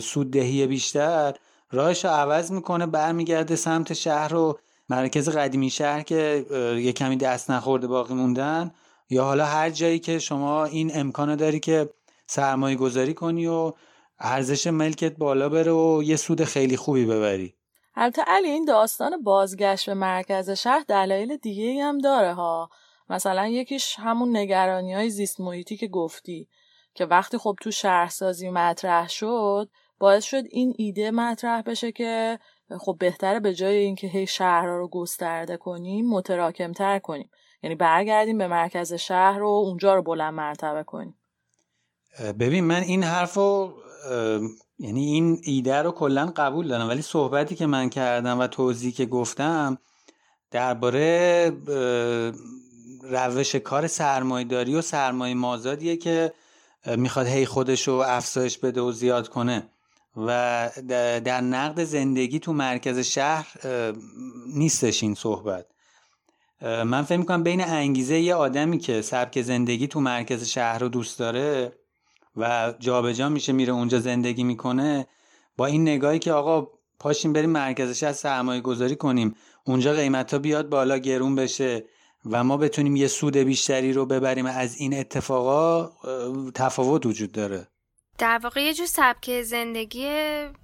سوددهی بیشتر راهش رو عوض می‌کنه برمیگرده سمت شهر و مرکز قدیمی شهر که یه کمی دست نخورده باقی موندن. یا حالا هر جایی که شما این امکانو داری که سرمایه گذاری کنی و ارزش ملکت بالا بره و یه سود خیلی خوبی ببری. البته علی این داستان بازگشت به مرکز شهر دلایل دیگه هم داره ها. مثلا یکیش همون نگرانی های زیست محیطی که گفتی که وقتی خب تو شهرسازی مطرح شد باعث شد این ایده مطرح بشه که خب بهتره به جای اینکه هی شهرها رو گسترده کنیم متراکمتر کنیم. یعنی برگردیم به مرکز شهر و اونجا رو بلند مرتبه کنیم. ببین من این حرف رو یعنی این ایده رو کلا قبول دارم ولی صحبتی که من کردم و توضیحی که گفتم درباره روش کار سرمایهداری و سرمایه مازادیه که می‌خواد هی خودش رو افزایش بده و زیاد کنه. و در نقد زندگی تو مرکز شهر نیستش این صحبت. من فکر می‌کنم بین انگیزه یه آدمی که سبک زندگی تو مرکز شهر رو دوست داره و جابجا جا میشه میره اونجا زندگی می‌کنه با این نگاهی که آقا پاشیم بریم مرکز شهر سرمایه گذاری کنیم اونجا قیمت ها بیاد بالا گرون بشه. و ما بتونیم یه سود بیشتری رو ببریم از این اتفاقا تفاوت وجود داره. در واقع یه جور سبک زندگی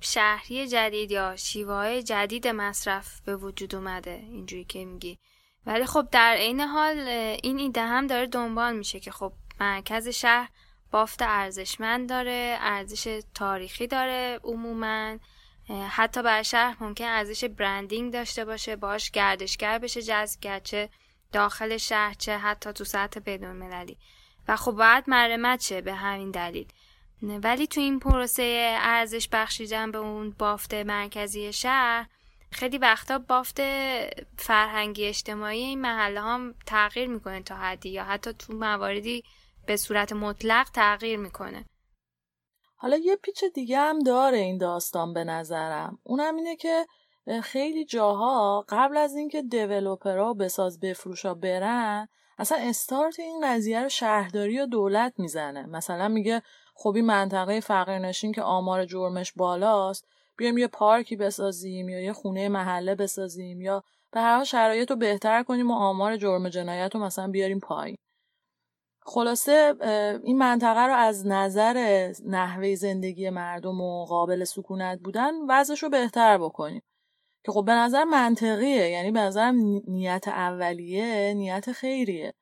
شهری جدید یا شیوه جدید مصرف به وجود اومده اینجوری که میگی. ولی خب در عین حال این ایده هم داره دنبال میشه که خب مرکز شهر بافت ارزشمند داره ارزش تاریخی داره عموما. حتی بر شهر ممکن ارزش برندینگ داشته باشه باش گردشگر بشه جذب گرچه داخل شهر چه حتی تو سطح بدون مللی و خب باید مرمت شه به همین دلیل. ولی تو این پروسه ارزش بخشیدن به اون بافت مرکزی شهر خیلی وقتا بافت فرهنگی اجتماعی این محله هم تغییر می‌کنه تا حدی یا حتی تو مواردی به صورت مطلق تغییر می‌کنه. حالا یه پیچ دیگه هم داره این داستان به نظرم. اونم اینه که خیلی جاها قبل از اینکه دیولوپرها بساز بفروشا برن اصلا استارت این قضیه رو شهرداری و دولت می‌زنه. مثلا میگه خب این منطقه فقیرنشین که آمار جرمش بالاست بیایم یه پارکی بسازیم یا یه خونه محله بسازیم یا به هر حال شرایط رو بهتر کنیم و آمار جرم جنایت رو مثلا بیاریم پایین. خلاصه این منطقه رو از نظر نحوه زندگی مردم و قابل سکونت بودن وضعش رو بهتر بکنیم. که خب به نظر منطقیه یعنی به نظر نیت اولیه نیت خیریه.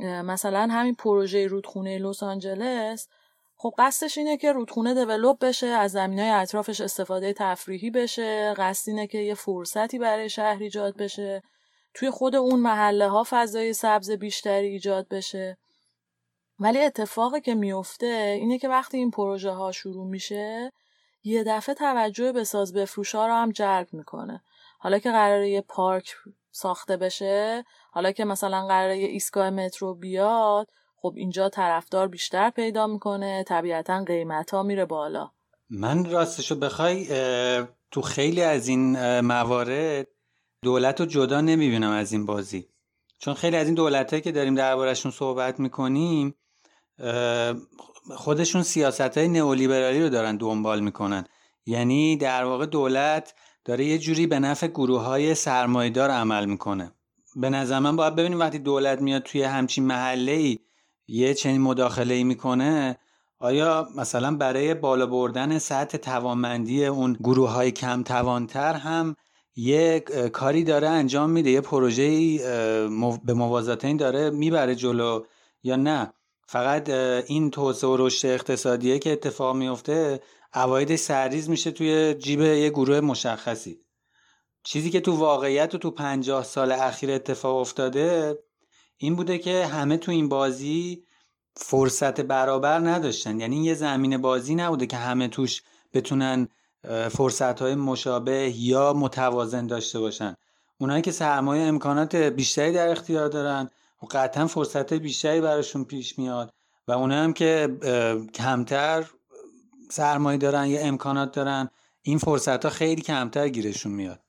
مثلا همین پروژه رودخونه لس آنجلس خب قصدش اینه که رودخونه دیولوب بشه از زمینای اطرافش استفاده تفریحی بشه قصد اینه که یه فرصتی برای شهر ایجاد بشه توی خود اون محله ها فضای سبز بیشتری ایجاد بشه. ولی اتفاقی که میفته اینه که وقتی این پروژه ها شروع میشه یه دفعه توجه به ساز بفروش ها رو هم جلب می‌کنه. حالا که قراره یه پارک ساخته بشه حالا که مثلا قراره یه ایستگاه مترو بیاد خب اینجا طرفدار بیشتر پیدا می‌کنه طبیعتا قیمت ها میره بالا. من راستشو بخوای تو خیلی از این موارد دولت رو جدا نمی‌بینم از این بازی. چون خیلی از این دولت که داریم دربارهشون صحبت می‌کنیم خودشون سیاست های نئولیبرالی رو دارن دنبال می‌کنن. یعنی در واقع دولت داره یه جوری به نفع گروه های سرمایدار عمل می‌کنه. به نظر من باید ببینیم وقتی دولت میاد توی همچین محله ای یه چنین مداخله ای می‌کنه آیا مثلا برای بالا بردن سطح توانمندی اون گروه های کم توانتر هم یه کاری داره انجام میده؟ یه پروژه به موازات این داره می‌بره جلو یا نه؟ فقط این توسعه و رشد اقتصادیه که اتفاق میفته عواید سرریز میشه توی جیب یه گروه مشخصی. چیزی که تو واقعیت و تو پنجاه سال اخیر اتفاق افتاده این بوده که همه تو این بازی فرصت برابر نداشتن. یعنی یه زمین بازی نبوده که همه توش بتونن فرصت های مشابه یا متوازن داشته باشن. اونایی که سرمایه امکانات بیشتری در اختیار دارن و قطعا فرصت بیشتری براشون پیش میاد و اونایی هم که کمتر سرمایه دارن یا امکانات دارن این فرصت ها خیلی کمتر گیرشون میاد.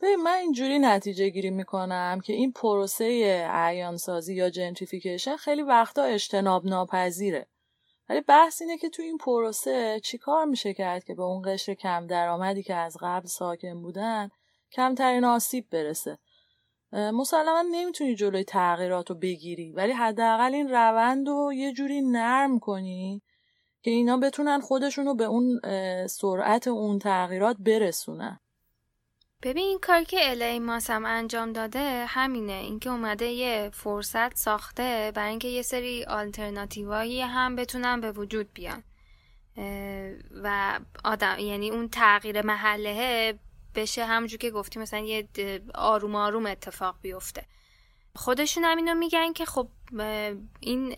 ببین من اینجوری نتیجه گیری می‌کنم که این پروسه اعیانسازی یا جنتریفیکیشن خیلی وقتا اجتناب ناپذیره ولی بحث اینه که تو این پروسه چیکار میشه کرد که به اون قشر کم درآمدی که از قبل ساکن بودن کمترین آسیب برسه. مسلما نمی‌تونی جلوی تغییرات رو بگیری ولی حداقل این روند رو یه جوری نرم کنی که اینا بتونن خودشون رو به اون سرعت اون تغییرات برسونن. ببین این کار که الی ماسم انجام داده همینه. اینکه اومده یه فرصت ساخته برای اینکه یه سری آلترناتیوهایی هم بتونن به وجود بیان. و آدم یعنی اون تغییر محله بشه همونجور که گفتی مثلا یه آروم آروم اتفاق بیفته. خودشون هم اینو میگن که خب این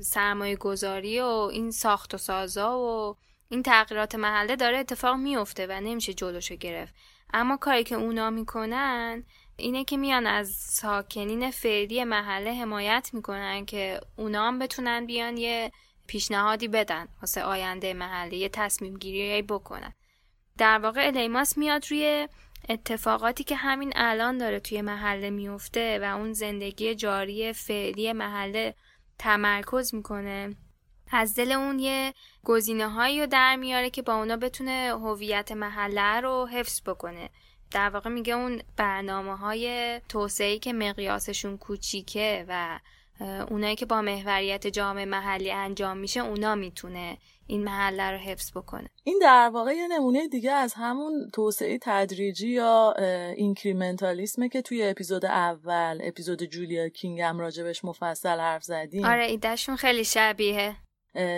سرمایه گذاری و این ساخت و سازا و این تغییرات محله داره اتفاق میفته و نمیشه جلوشو گرفت. اما کاری که اونا می‌کنن اینه که میان از ساکنین فعلی محله حمایت می‌کنن که اونا هم بتونن بیان یه پیشنهادی بدن واسه آینده محله یه تصمیم گیری بکنن. در واقع الیماس میاد روی اتفاقاتی که همین الان داره توی محله میفته و اون زندگی جاری فعلی محله تمرکز می‌کنه. از دل اون یه گزینه هایی رو در میاره که با اونا بتونه هویت محله رو حفظ بکنه. در واقع میگه اون برنامه های که مقیاسشون کوچیکه و اونایی که با محوریت جامعه محلی انجام میشه اونا می‌تونه این محله رو حفظ بکنه. این در واقع یه نمونه دیگه از همون توسعه تدریجی یا اینکریمنتالیسمه که توی اپیزود اول اپیزود جولیا کینگ هم راجبش مفصل حرف زدیم. آره ایدهشون خیلی شبیه.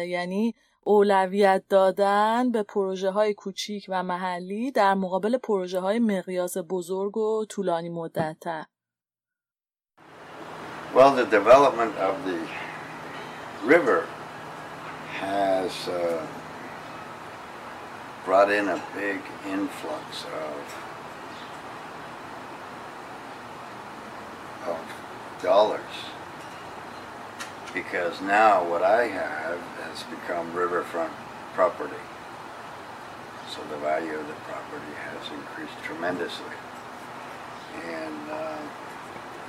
یعنی اولویت دادن به پروژه های کوچیک و محلی در مقابل پروژه های مقیاس بزرگ و طولانی مدت Well, the development of the river has uh, brought in a big influx of, of dollars because now what I have has become riverfront property. So the value of the property has increased tremendously. And uh,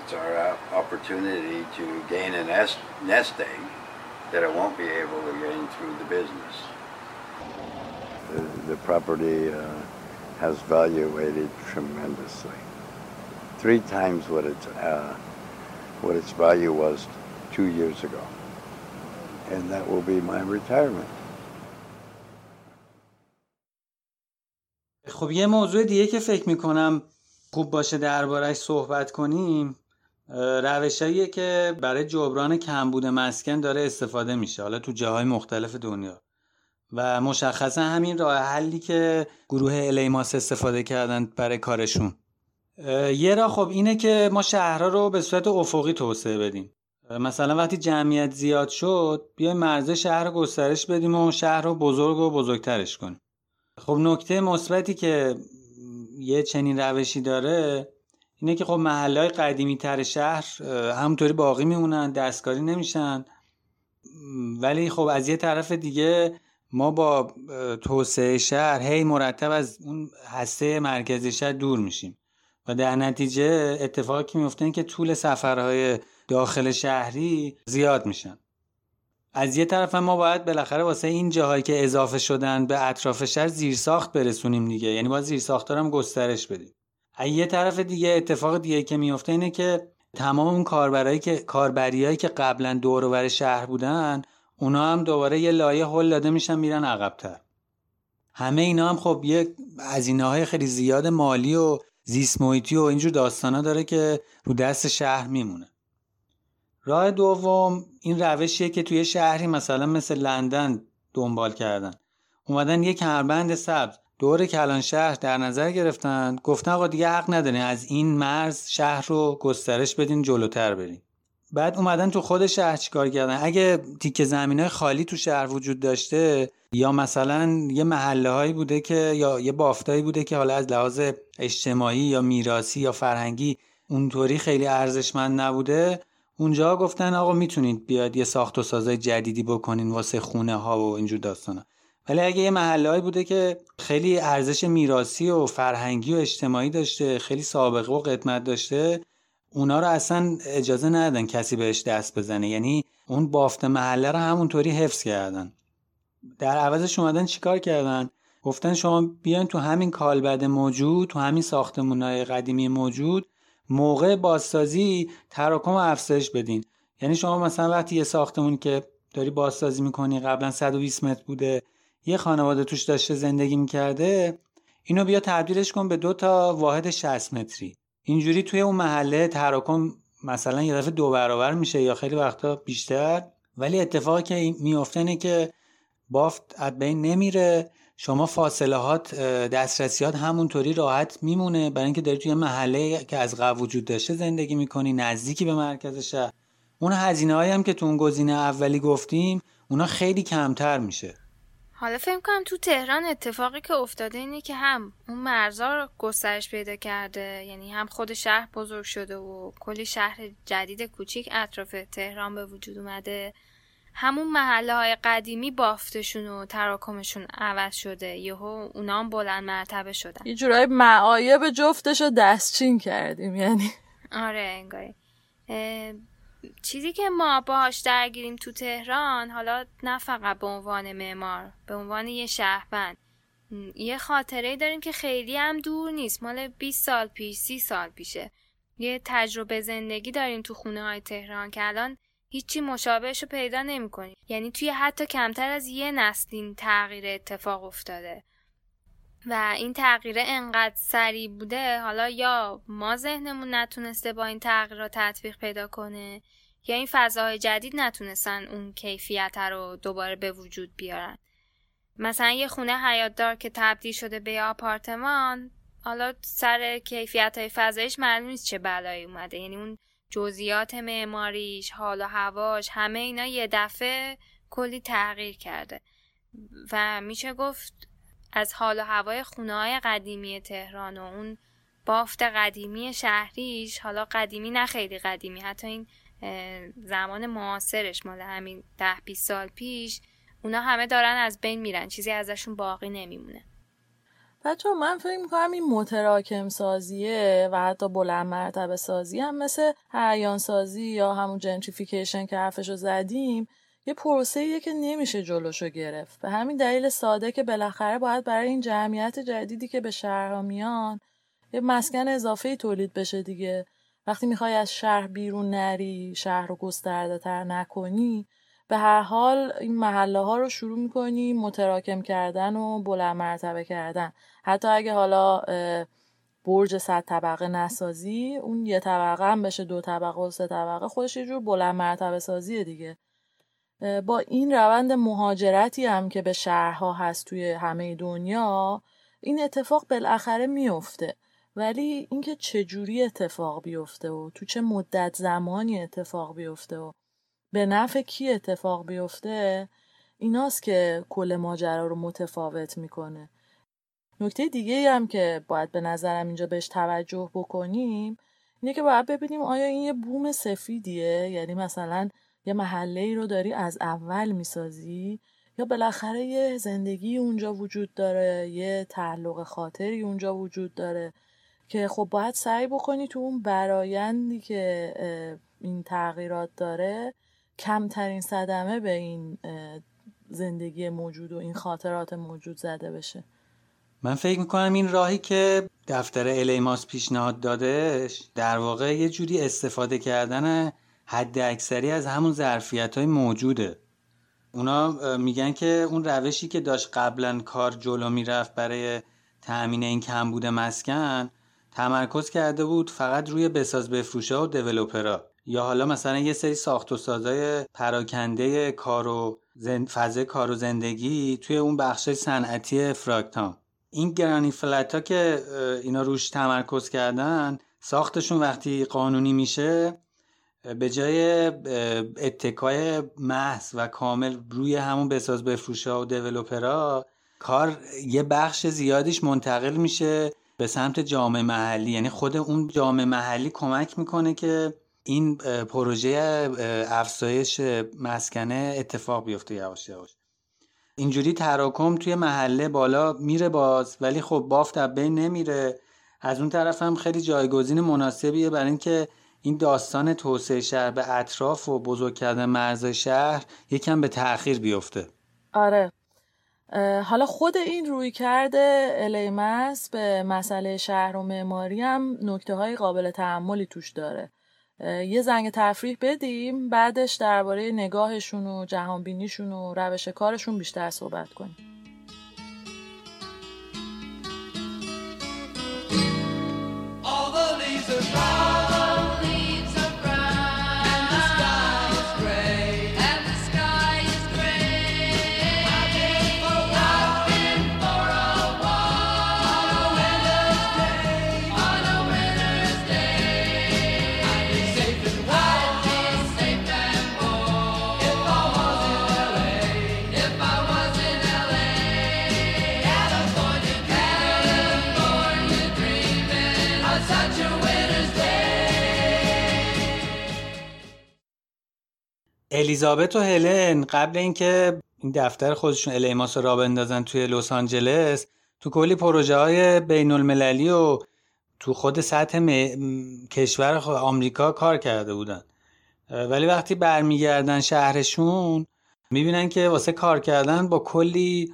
it's our opportunity to gain a nest, nest egg that I won't be able to gain through the business. The, the property uh, has valuated tremendously. Three times what its, uh, what its value was two years ago. And that will be my retirement. خب یه موضوع دیگه که فکر میکنم خوب باشه دربارش صحبت کنیم روشهاییه که برای جبران کمبود مسکن داره استفاده میشه حالا تو جاهای مختلف دنیا. و مشخصا همین راه حلی که گروه الیماس استفاده کردن برای کارشون. یه راه خب اینه که ما شهرها رو به صورت افقی توسعه بدیم. مثلا وقتی جمعیت زیاد شد بیایم مرزه شهر رو گسترش بدیم و شهر رو بزرگ و بزرگترش کنیم. خب نکته مثبتی که یه چنین روشی داره اینه که خب محله قدیمی تر شهر همونطوری باقی میمونن دستکاری نمیشن. ولی خب از یه طرف دیگه ما با توسعه شهر هی مرتب از اون هسته مرکزی شهر دور میشیم. و در نتیجه اتفاقی که میفته که طول سفرهای داخل شهری زیاد میشن. از یه طرف ما باید بالاخره واسه این جاهایی که اضافه شدن به اطراف شهر زیرساخت برسونیم دیگه. یعنی باید هم گسترش بدیم. یه طرف دیگه اتفاق دیگه که میفته اینه که تمام اون کاربرایی که کاربریایی که قبلا دور و شهر بودن اونا هم دوباره یه لایه هل داده میشن میرن عقبتر. همه اینا هم خب یه هزینه های خیلی زیاد مالی و زیست محیطی و اینجور داستانا داره که رو دست شهر میمونه. راه دوم این روشیه که توی شهری مثلا مثل لندن دنبال کردن. اومدن یک کمربند سبز. دور کلان شهر در نظر گرفتن گفتن آقا دیگه حق ندارین از این مرز شهر رو گسترش بدین جلوتر برین. بعد اومدن تو خود شهر چیکار کردن؟ اگه تیکه زمینه خالی تو شهر وجود داشته یا مثلا یه محله هایی بوده که یا یه بافتایی بوده که حالا از لحاظ اجتماعی یا میراسی یا فرهنگی اونطوری خیلی ارزشمند نبوده اونجا گفتن آقا می‌تونید بیاد یه ساخت و سازای جدیدی بکنین واسه خونه ها و اینجور داستانا. ولی اگه یه محله بوده که خیلی ارزش میراسی و فرهنگی و اجتماعی داشته خیلی سابقه و قدمت داشته اونا رو اصلا اجازه ندادن کسی بهش دست بزنه. یعنی اون بافت محله رو همونطوری حفظ کردن. در عوضش اومدن چیکار کردن؟ گفتن شما بیاین تو همین کالبد موجود تو همین ساختمونای قدیمی موجود موقع بازسازی تراکم افزایش بدین. یعنی شما مثلا وقتی یه ساختمون که داری بازسازی می‌کنی قبلا 120 متر بوده یه خانواده توش داشته زندگی می‌کرده اینو بیا تبدیلش کن به دو تا واحد 60 متری. اینجوری توی اون محله تراکم مثلا یه دفعه دو برابر میشه یا خیلی وقتا بیشتر. ولی اتفاقی که میفته اینه که بافت از بین نمیره. شما فاصلهات دسترسیات همونطوری راحت میمونه. برای اینکه داری توی محله که از قبل وجود داشته زندگی می‌کنی نزدیکی به مرکز شهر. اون هزینه هم که تو اون گزینه اولی گفتیم اونا خیلی کمتر میشه. حالا فکر کنم تو تهران اتفاقی که افتاده اینه که هم اون مرزا رو گسترش پیدا کرده یعنی هم خود شهر بزرگ شده و کلی شهر جدید کوچیک اطراف تهران به وجود اومده. همون محله های قدیمی بافتشون و تراکمشون عوض شده. یهو اونا هم بلند مرتبه شدن. یه جورایی معایب جفتش رو دستچین کردیم یعنی. آره انگاری چیزی که ما باهاش درگیریم تو تهران حالا نه فقط به عنوان معمار به عنوان یه شهروند. یه خاطره داریم که خیلی هم دور نیست. مال 20 سال پیش 30 سال پیشه. یه تجربه زندگی داریم تو خونه های تهران که الان هیچی مشابهش رو پیدا نمی‌کنیم. یعنی توی حتی کمتر از یه نسل این تغییر اتفاق افتاده. و این تغییر انقدر سریع بوده حالا یا ما ذهنمون نتونسته با این تغییرات تطبیق پیدا کنه یا این فضاهای جدید نتونستن اون کیفیت رو دوباره به وجود بیارن. مثلا یه خونه حیاتدار که تبدیل شده به آپارتمان حالا سر کیفیت های فضایش معلوم نیست چه بلایی اومده. یعنی اون جزئیات معماریش حال و هواش همه اینا یه دفعه کلی تغییر کرده. و میشه گفت از حال و هوای خونه های قدیمی تهران و اون بافت قدیمی شهریش حالا قدیمی نه خیلی قدیمی حتی این زمان معاصرش مال همین ده 20 سال پیش اونا همه دارن از بین میرن چیزی ازشون باقی نمیمونه. بچه من فکر می‌کنم این متراکم سازیه و حتی بلند مرتبه سازی هم مثل هریان سازی یا همون جنتریفیکیشن که حرفشو زدیم یه پروسه که نمیشه جلوشو گرفت. به همین دلیل ساده که بالاخره باید برای این جمعیت جدیدی که به شهرها میان یه مسکن اضافه تولید بشه دیگه. وقتی می‌خوای از شهر بیرون نری شهر رو گسترده تر نکنی به هر حال این محله ها رو شروع می‌کنی متراکم کردن و بلند مرتبه کردن. حتی اگه حالا برج صد طبقه نسازی اون یه طبقه هم بشه دو طبقه و سه طبقه خودش یه جور بلند مرتبه سازیه دیگه. با این روند مهاجرتی هم که به شهرها هست توی همه دنیا این اتفاق بالاخره میفته. ولی اینکه چجوری اتفاق بیفته و تو چه مدت زمانی اتفاق بیفته و به نفع کی اتفاق بیفته ایناست که کل ماجرا رو متفاوت می‌کنه. نکته دیگه هم که باید به نظرم اینجا بهش توجه بکنیم اینه که باید ببینیم آیا این یه بوم سفیدیه؟ یعنی مثلا یه محله ای رو داری از اول می‌سازی؟ یا بالاخره یه زندگی اونجا وجود داره یه تعلق خاطری اونجا وجود داره که خب باید سعی بکنی تو اون برایندی که این تغییرات داره کمترین صدمه به این زندگی موجود و این خاطرات موجود زده بشه. من فکر می‌کنم این راهی که دفتر الیماس پیشنهاد دادش در واقع یه جوری استفاده کردن حد اکثری از همون ظرفیت های موجوده. اونا میگن که اون روشی که داشت قبلا کار جلو می‌رفت برای تأمین این کمبود مسکن تمرکز کرده بود فقط روی بساز بفروشه و دیولوپرا یا حالا مثلا یه سری ساخت و سازای پراکنده کار و زند... فضای کار و زندگی توی اون بخش صنعتی فراکتام این گرانی فلت ها که اینا روش تمرکز کردن ساختشون وقتی قانونی میشه به جای اتکای محض و کامل روی همون بساز بفروشه و دیولوپرا کار یه بخش زیادیش منتقل میشه به سمت جامعه محلی. یعنی خود اون جامعه محلی کمک می‌کنه که این پروژه افزایش مسکنه اتفاق بیفته یواش یواش. اینجوری تراکم توی محله بالا میره باز ولی خب بافت بین نمیره. از اون طرف هم خیلی جایگزین مناسبیه برای اینکه این داستان توسعه شهر به اطراف و بزرگ کردن مرز شهر یکم به تاخیر بیفته. آره. حالا خود این روی کرده الیمس به مسئله شهر و معماری هم نکته های قابل تحملی توش داره. یه زنگ تفریح بدیم بعدش درباره نگاهشون و جهانبینیشون و روش کارشون بیشتر صحبت کنیم. الیزابت و هلن قبل اینکه این دفتر خودشون الیماس را بندازن توی لس آنجلس تو کلی پروژه های بین المللی و تو خود سطح کشور آمریکا کار کرده بودن. ولی وقتی برمیگردن شهرشون می‌بینن که واسه کار کردن با کلی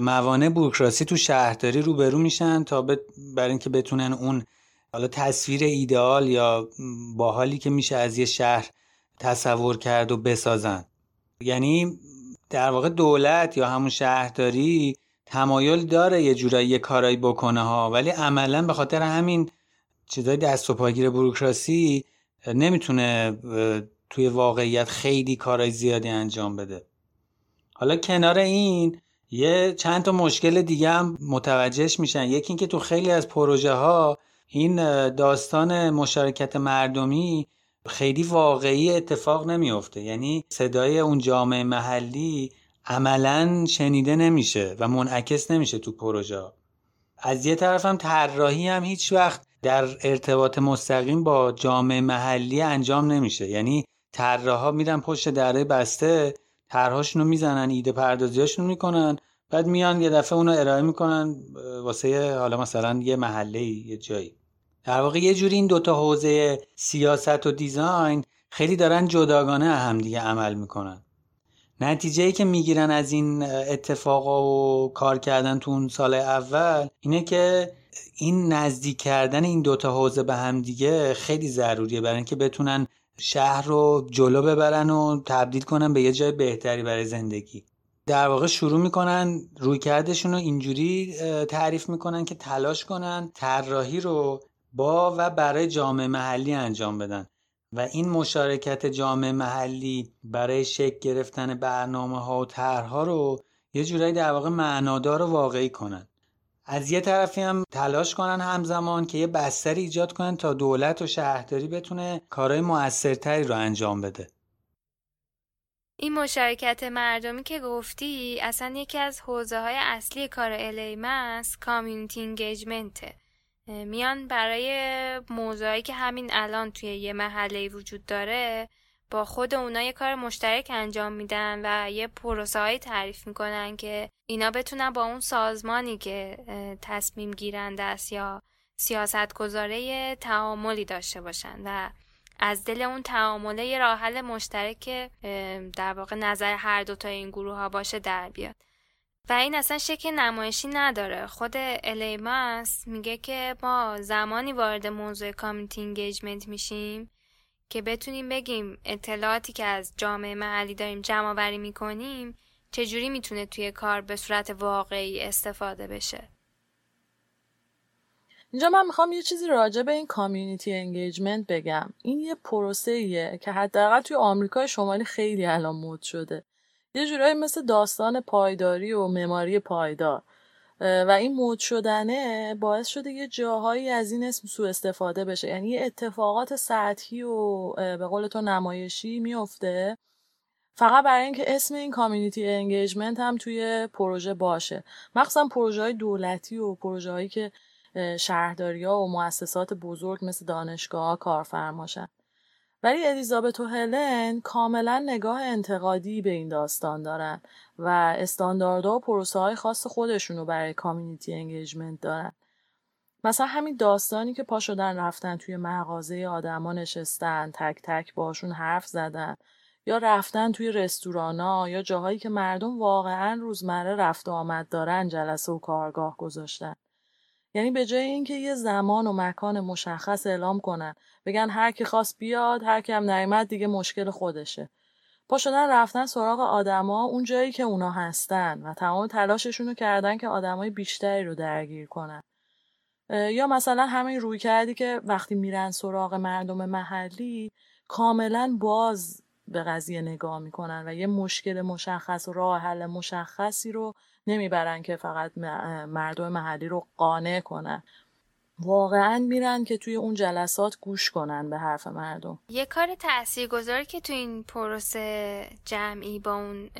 موانع بوروکراسی تو شهرداری روبرو میشن تا برای اینکه بتونن اون حالا تصویر ایدئال یا باحالی که میشه از یه شهر تصور کرد و بسازن. یعنی در واقع دولت یا همون شهرداری تمایل داره یه جورایی یه کارایی بکنه ها ولی عملا به خاطر همین چیزای دست و پاگیر بروکراسی نمی‌تونه توی واقعیت خیلی کارای زیادی انجام بده. حالا کنار این یه چند تا مشکل دیگه هم متوجهش میشن. یکی اینکه تو خیلی از پروژه ها این داستان مشارکت مردمی خیلی واقعی اتفاق نمیافته. یعنی صدای اون جامعه محلی عملا شنیده نمیشه و منعکس نمیشه تو پروژه از یه طرف هم طراحی هم هیچ وقت در ارتباط مستقیم با جامعه محلی انجام نمیشه. یعنی طراحا میرن پشت دره بسته طرحهاشونو می‌زنن ایده پردازیاشونو می‌کنن بعد میان یه دفعه اونو ارائه می‌کنن واسه حالا مثلا یه محله یه جایی. در واقع یه جوری این دوتا حوزه سیاست و دیزاین خیلی دارن جداگانه همدیگه عمل می‌کنن. نتیجه ای که می‌گیرن از این اتفاقا و کار کردن تو اون سال اول اینه که این نزدیک کردن این دوتا حوزه به هم دیگه خیلی ضروریه برای اینکه بتونن شهر رو جلو ببرن و تبدیل کنن به یه جای بهتری برای زندگی. در واقع شروع می‌کنن روی کردشون رو اینجوری تعریف می‌کنن که تلاش کنن طراحی رو با و برای جامعه محلی انجام بدن. و این مشارکت جامعه محلی برای شکل گرفتن برنامه ها و طرحها رو یه جورایی در واقع معنادار و واقعی کنن. از یه طرفی هم تلاش کنن همزمان که یه بستری ایجاد کنن تا دولت و شهرداری بتونه کارهای موثرتری رو انجام بده. این مشارکت مردمی که گفتی اصلا یکی از حوزه های اصلی کار الیمس کامیونیتی انگیجمنته میان برای موضوعی که همین الان توی یه محله وجود داره با خود اونا یه کار مشترک انجام میدن و یه پروسه هایی تعریف می‌کنن که اینا بتونن با اون سازمانی که تصمیم گیرنده است یا سیاست گذاره تعاملی داشته باشن و از دل اون تعامله یه راه حل مشترک در واقع نظر هر دوتا این گروه ها باشه در بیاد. و این اصلا شکل نمایشی نداره. خود الیماس میگه که ما زمانی وارد موضوع کامیتی انگیجمنت میشیم که بتونیم بگیم اطلاعاتی که از جامعه محلی داریم جمع وری می‌کنیم چجوری می‌تونه توی کار به صورت واقعی استفاده بشه. اینجا من می‌خوام یه چیزی راجع به این community engagement بگم. این یه پروسه که حداقل توی آمریکای شمالی خیلی الان مد شده. یه جورایی مثل داستان پایداری و معماری پایدار و این مد شدنه باعث شده یه جاهایی از این اسم سوء استفاده بشه. یعنی یه اتفاقات سطحی و به قول تو نمایشی میفته. فقط برای اینکه اسم این community engagement هم توی پروژه باشه. مخصوصا پروژه های دولتی و پروژه هایی که شهرداری ها و مؤسسات بزرگ مثل دانشگاه ها کارفرماشن. ولی الیزابت و هلن کاملا نگاه انتقادی به این داستان دارن و استانداردها و پروسه های خاص خودشونو برای کامیونیتی انگیجمنت دارن. مثلا همین داستانی که پا شدن رفتن توی مغازه آدما نشستن تک تک باشون حرف زدن یا رفتن توی رستورانا یا جاهایی که مردم واقعا روزمره رفت و آمد دارن جلسه و کارگاه گذاشتن یعنی به جای اینکه یه زمان و مکان مشخص اعلام کنن بگن هر کی خواست بیاد هر کی هم نیامد دیگه مشکل خودشه. پا شدن رفتن سراغ آدما اون جایی که اونا هستن و تمام تلاششون رو کردن که آدمای بیشتری رو درگیر کنن. یا مثلا همین روی کردی که وقتی میرن سراغ مردم محلی کاملا باز به قضیه نگاه می‌کنن و یه مشکل مشخص و راه حل مشخصی رو نمی‌برن که فقط مردم محلی رو قانع کنن. واقعا میرن که توی اون جلسات گوش کنن به حرف مردم. یه کار تاثیرگذاری که تو این پروسه جمعی با اون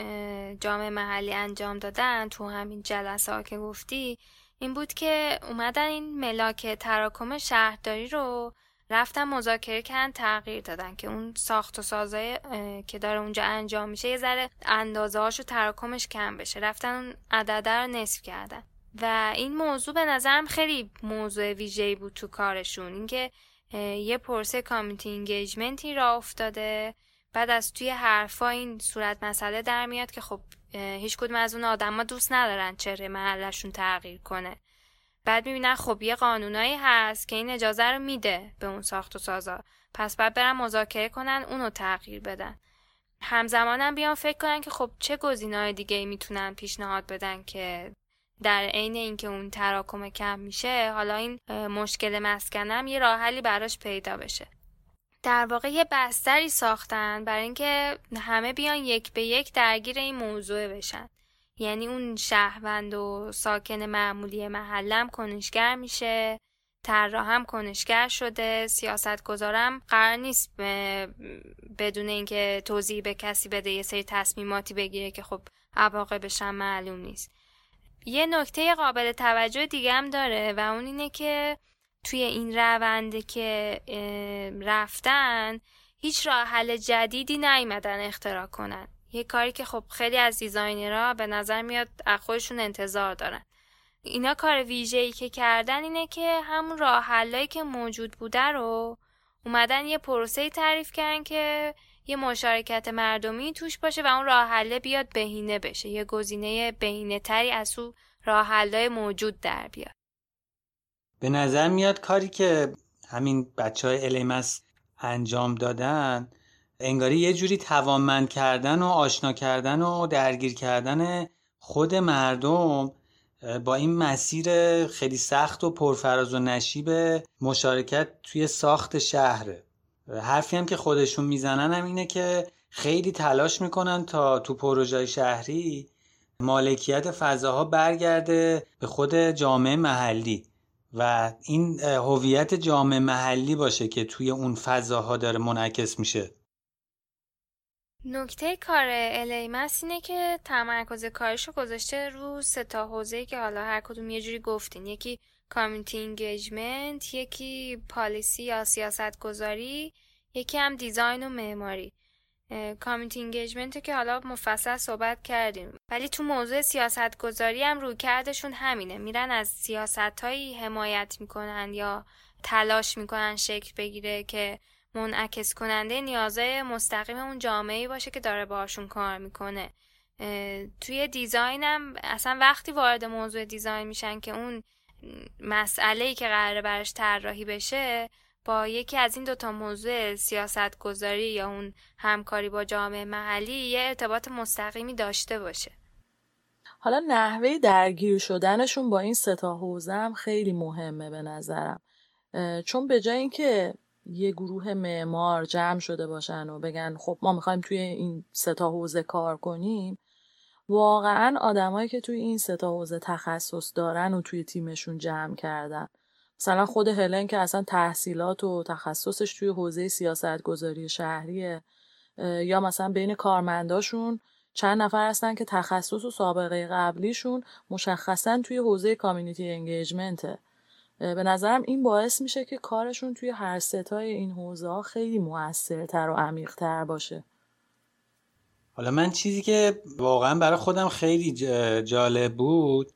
جامعه محلی انجام دادن تو همین جلسه که گفتی این بود که اومدن این ملاک تراکم شهرداری رو رفتن مذاکره کردن تغییر دادن که اون ساخت و سازای که داره اونجا انجام میشه یه ذره اندازه هاشو تراکمش کم بشه. رفتن اون عدده رو نصف کردن. و این موضوع به نظرم خیلی موضوع ویژه‌ای بود تو کارشون. اینکه یه پرسه کامیتی انگیجمنتی را افتاده. بعد از توی حرفا این صورت مسئله در میاد که خب هیچ کدوم از اون آدما دوست ندارن چهره محلشون تغییر کنه. بعد می‌بینن خب یه قانونایی هست که این اجازه رو میده به اون ساخت و سازا. پس بعد برن مذاکره کنن اونو تغییر بدن. همزمانم بیان فکر کنن که خب چه گزینه‌های دیگه می‌تونن پیشنهاد بدن که در عین اینکه اون تراکم کم میشه حالا این مشکل مسکنم یه راه حلی براش پیدا بشه. در واقع یه بستری ساختن برای اینکه همه بیان یک به یک درگیر این موضوع بشن. یعنی اون شهروند و ساکن معمولی محلم کنشگر میشه طراح هم کنشگر شده سیاست گذارم قرار نیست بدون اینکه توضیح به کسی بده یه سری تصمیماتی بگیره که خب عواقبش هم معلوم نیست. یه نکته قابل توجه دیگه هم داره و اون اینه که توی این روند که رفتن هیچ راه حل جدیدی نیومدن اختراع کنن. یه کاری که خب خیلی از دیزاینرها به نظر میاد از خودشون انتظار دارن. اینا کار ویژه‌ای که کردن اینه که همون راه حلایی که موجود بوده رو اومدن یه پروسه تعریف کردن که یه مشارکت مردمی توش باشه و اون راه حله بیاد بهینه بشه. یه گزینه بهینه تری از اون راه حلای موجود در بیاد. به نظر میاد کاری که همین بچه های انجام دادن انگاری یه جوری توانمند کردن و آشنا کردن و درگیر کردن خود مردم با این مسیر خیلی سخت و پرفراز و نشیب مشارکت توی ساخت شهره. حرفی هم که خودشون می‌زنن هم اینه که خیلی تلاش می‌کنن تا تو پروژه شهری مالکیت فضاها برگرده به خود جامعه محلی و این هویت جامعه محلی باشه که توی اون فضاها داره منعکس میشه. نکته کار LA Más اینه که تمرکز کارشو گذاشته رو سه تا حوزه که حالا هر کدوم یه جوری گفتیم. یکی community engagement یکی policy یا سیاست گذاری یکی هم design و معماری. community engagement که حالا مفصل صحبت کردیم. ولی تو موضوع سیاست گذاری هم رویکردشون همینه. میرن از سیاست هایی حمایت می‌کنن یا تلاش می‌کنن شکل بگیره که منعکس کننده نیازهای مستقیم اون جامعه باشه که داره باشون کار می‌کنه. توی دیزاینم اصلا وقتی وارد موضوع دیزاین میشن که اون مسئله ای که قراره براش طراحی بشه با یکی از این دوتا موضوع سیاست گذاری یا اون همکاری با جامعه محلی یه ارتباط مستقیمی داشته باشه. حالا نحوه درگیر شدنشون با این ستا حوزه هم خیلی مهمه به نظرم. چون به جای اینکه یه گروه معمار جمع شده باشن و بگن خب ما می‌خوایم توی این ستا حوزه کار کنیم. واقعا آدمایی که توی این ستا حوزه تخصص دارن و توی تیمشون جمع کردن. مثلا خود هلن که اصلا تحصیلات و تخصصش توی حوزه سیاست گذاری شهریه یا مثلا بین کارمنداشون چند نفر هستن که تخصص و سابقه قبلیشون مشخصا توی حوزه کامیونیتی انگیجمنته به نظرم این باعث میشه که کارشون توی هر ستای این حوزه خیلی موثرتر و عمیقتر باشه. حالا من چیزی که واقعا برای خودم خیلی جالب بود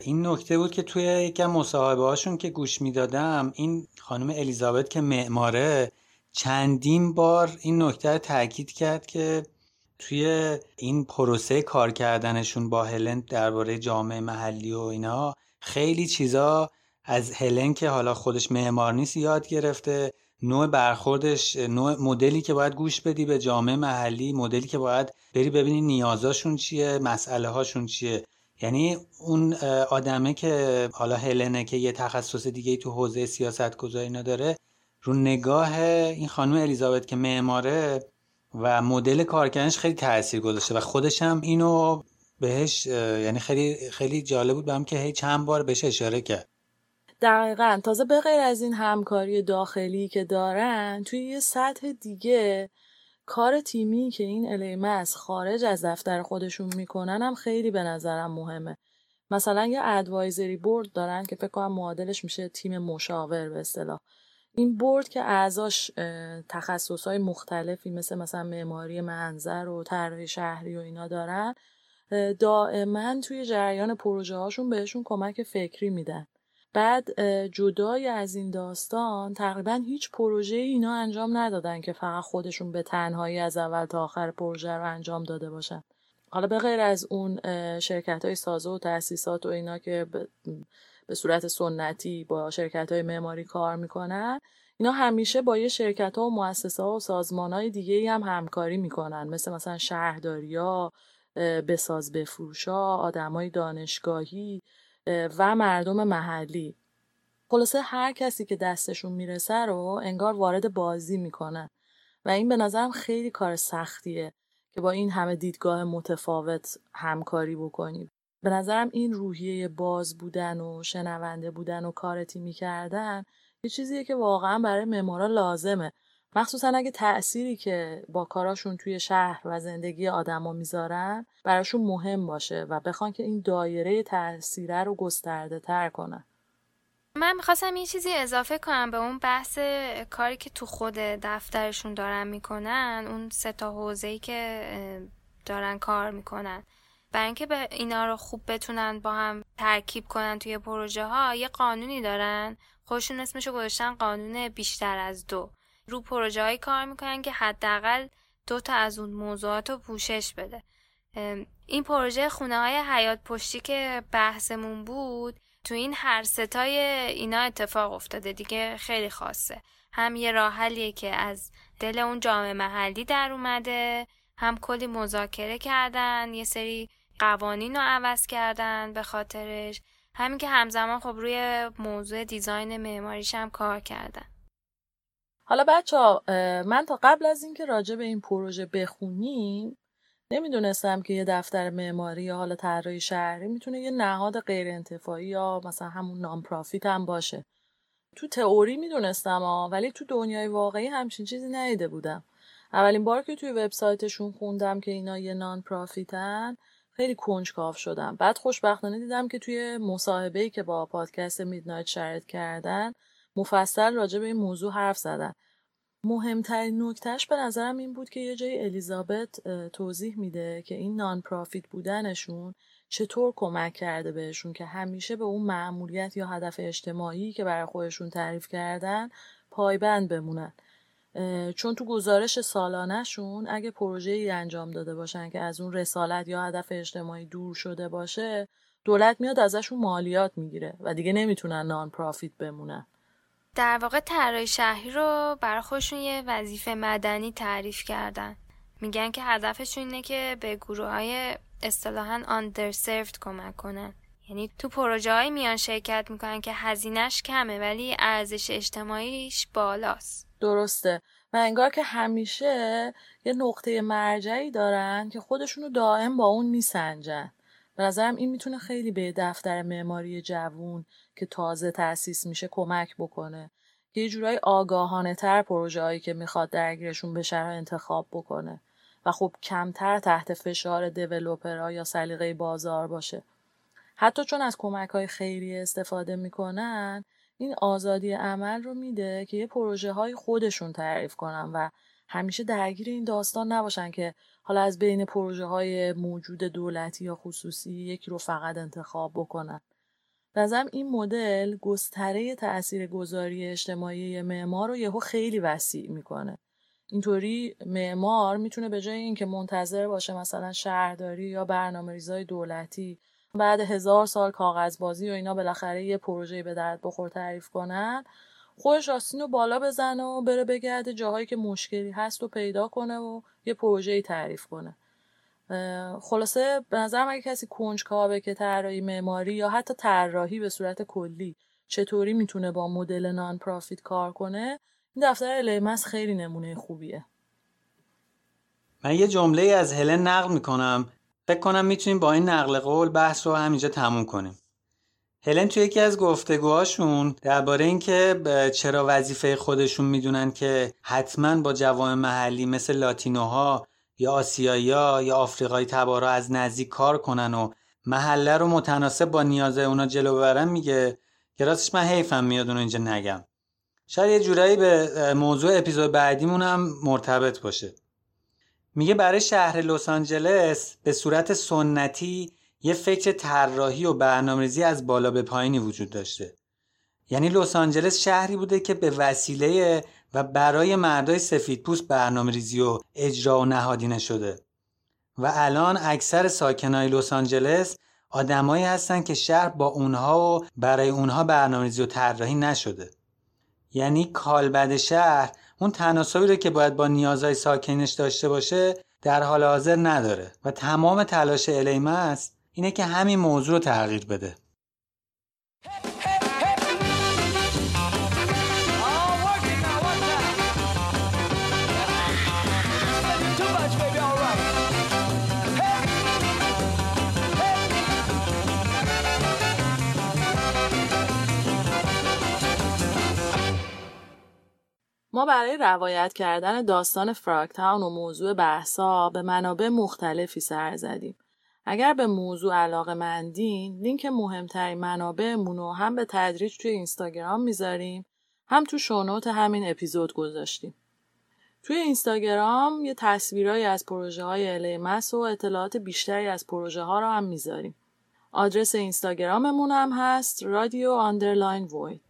این نکته بود که توی یکم مصاحبه هاشون که گوش می‌دادم این خانم الیزابت که معماره چندین بار این نکته رو تاکید کرد که توی این پروسه کار کردنشون با هلن درباره جامعه محلی و اینا خیلی چیزا از هلن که حالا خودش معمار نیست یاد گرفته نوع برخوردش نوع مدلی که باید گوش بدی به جامعه محلی مدلی که باید بری ببینی نیازاشون چیه مسئله هاشون چیه. یعنی اون آدمه که حالا هلنه که یه تخصص دیگه تو حوزه سیاست گذاری نداره رو نگاه این خانم الیزابت که معماره و مدل کارکردنش خیلی تاثیر گذاشته و خودش هم اینو بهش یعنی خیلی خیلی جالب بود بهم که هی چند بار بهش اشاره کرد. دقیقا. تازه به غیر از این همکاری داخلی که دارن توی یه سطح دیگه کار تیمی که این الیمس خارج از دفتر خودشون می‌کنن هم خیلی به نظرم مهمه. مثلا یه ادوایزری بورد دارن که فکر کنم معادلش میشه تیم مشاور به اصطلاح. این بورد که اعضاش های مختلفی مثل مثلا معماری منظر و طراحی شهری و اینا دارن دائما توی جریان پروژه هاشون بهشون کمک فکری میدن. بعد جدای از این داستان تقریبا هیچ پروژه اینا انجام ندادن که فقط خودشون به تنهایی از اول تا آخر پروژه رو انجام داده باشن. حالا به غیر از اون شرکت های سازه و تاسیسات و اینا که به صورت سنتی با شرکت های معماری کار می‌کنن اینا همیشه با یه شرکت ها و مؤسسه ها و سازمان های دیگه هم همکاری می‌کنن. مثل مثلا شهرداری ها بساز بفروش ها آدم های دانشگاهی و مردم محلی. خلاصه هر کسی که دستشون می‌رسه رو انگار وارد بازی می‌کنن و این به نظرم خیلی کار سختیه که با این همه دیدگاه متفاوت همکاری بکنیم. به نظرم این روحیه باز بودن و شنونده بودن و کار تیمی کردن یه چیزیه که واقعا برای معمارا لازمه. مخصوصا اگه تأثیری که با کاراشون توی شهر و زندگی آدما می‌ذارن براشون مهم باشه و بخوان که این دایره تأثیره رو گسترده تر کنن. من می‌خواستم یه چیزی اضافه کنم به اون بحث کاری که تو خود دفترشون دارن می‌کنن اون سه تا حوزه‌ای که دارن کار می‌کنن. برای اینکه به اینا رو خوب بتونن با هم ترکیب کنن توی پروژه ها یه قانونی دارن. خودشون اسمشو گذاشتن قانون بیشتر از دو. رو پروژه های کار می‌کنن که حداقل دو تا از اون موضوعات رو پوشش بده. این پروژه خونه های حیات پشتی که بحثمون بود تو این هر ستای اینا اتفاق افتاده دیگه خیلی خاصه. هم یه راه حلیه که از دل اون جامعه محلی در اومده هم کلی مذاکره کردن یه سری قوانین رو عوض کردن به خاطرش. همین که همزمان خب روی موضوع دیزاین معماریش هم کار کردن. حالا بچه ها من تا قبل از اینکه راجع به این پروژه بخونیم نمی‌دونستم که یه دفتر معماری یا حالا طراحی شهری می‌تونه یه نهاد غیر انتفاعی یا مثلا همون نامپرافیت هم باشه. تو تئوری می‌دونستم ولی تو دنیای واقعی همچین چیزی ندیده بودم. اولین بار که توی وبسایتشون خوندم که اینا یه نان پرافیتن خیلی کنجکاو شدم. بعد خوشبختانه دیدم که توی مصاحبه‌ای که با پادکست میدنایت شرط کردن مفصل راجع به این موضوع حرف زدن. مهمترین نکتهش به نظرم این بود که یه جای الیزابت توضیح میده که این نان پرافیت بودنشون چطور کمک کرده بهشون که همیشه به اون معمولیت یا هدف اجتماعی که برای خودشون تعریف کردن پایبند بمونن. چون تو گزارش سالانهشون اگه پروژه ای انجام داده باشن که از اون رسالت یا هدف اجتماعی دور شده باشه دولت میاد ازشون مالیات می‌گیره و دیگه نمی‌تونن نان پرافیت بمونن. در واقع طراحی شهری رو برای خودشون یه وظیفه مدنی تعریف کردن. میگن که هدفشون اینه که به گروه های اصطلاحا underserved کمک کنن. یعنی تو پروژه های میان شرکت می‌کنن که هزینهش کمه ولی ارزش اجتماعیش بالاست. درسته. و انگار که همیشه یه نقطه مرجعی دارن که خودشونو دائم با اون میسنجن. به نظرم این می‌تونه خیلی به دفتر معماری جوون که تازه تأسیس میشه کمک بکنه. که یه جورایی آگاهانه تر پروژه هایی که می‌خواد درگیرشون بشه رو انتخاب بکنه و خب کمتر تحت فشار دیولوپرها یا سلیقه بازار باشه. حتی چون از کمک های خیری استفاده می‌کنن این آزادی عمل رو میده که یه پروژه های خودشون تعریف کنن و همیشه درگیر این داستان نباشن که حالا از بین پروژه های موجود دولتی یا خصوصی یکی رو فقط انتخاب بکنن. نظرم این مدل گستره تأثیر گذاری اجتماعی معمار رو یهو خیلی وسیع می‌کنه. اینطوری معمار می‌تونه به جای اینکه منتظر باشه مثلا شهرداری یا برنامه ریزای دولتی بعد هزار سال کاغذبازی و اینا بالاخره یه پروژه به درد بخور تعریف کنن خودش آستین رو بالا بزنه و بره بگرده جاهایی که مشکلی هست و پیدا کنه و یه پروژه تعریف کنه. خلاصه به نظرم اگه کسی کنجکاوه که طراحی معماری یا حتی طراحی به صورت کلی چطوری می‌تونه با مدل نان پرافیت کار کنه این دفتر الیمس خیلی نمونه خوبیه. من یه جمله از هلن نقل می‌کنم. فکر کنم می‌تونیم با این نقل قول بحث رو همینجا تموم کنیم. هلن توی یکی از گفتگوهاشون درباره اینکه چرا وظیفه خودشون می‌دونن که حتما با جوان محلی مثل لاتینوها یا آسیایی یا آفریقایی تبارا از نزدیک کار کنن و محله رو متناسب با نیازه اونا جلو ببرن میگه که راستش من حیفم میاد اونو اینجا نگم. شاید یه جورایی به موضوع اپیزود بعدیمون هم مرتبط باشه. میگه برای شهر لس آنجلس به صورت سنتی یه فکر طراحی و برنامه‌ریزی از بالا به پایینی وجود داشته. یعنی لس آنجلس شهری بوده که به وسیله و برای مردای سفیدپوست برنامه ریزی و اجرا و نهادینه شده. و الان اکثر ساکنای لس آنجلس آدمایی هستن که شهر با اونها و برای اونها برنامه‌ریزی و طراحی نشده. یعنی کالبد شهر اون تناسبی رو که باید با نیازهای ساکنش داشته باشه در حال حاضر نداره. و تمام تلاش الیمس اینه که همین موضوع رو تغییر بده ما برای روایت کردن داستان Frogtown و موضوع بحثا به منابع مختلفی سر زدیم. اگر به موضوع علاقه مندین لینک مهمترین منابعمون رو هم به تدریج توی اینستاگرام می‌ذاریم هم تو show note همین اپیزود گذاشتیم. توی اینستاگرام یه تصویرهایی از پروژه های LA Más و اطلاعات بیشتری از پروژه ها رو هم می‌ذاریم. آدرس اینستاگراممون هم هست رادیو underline وید.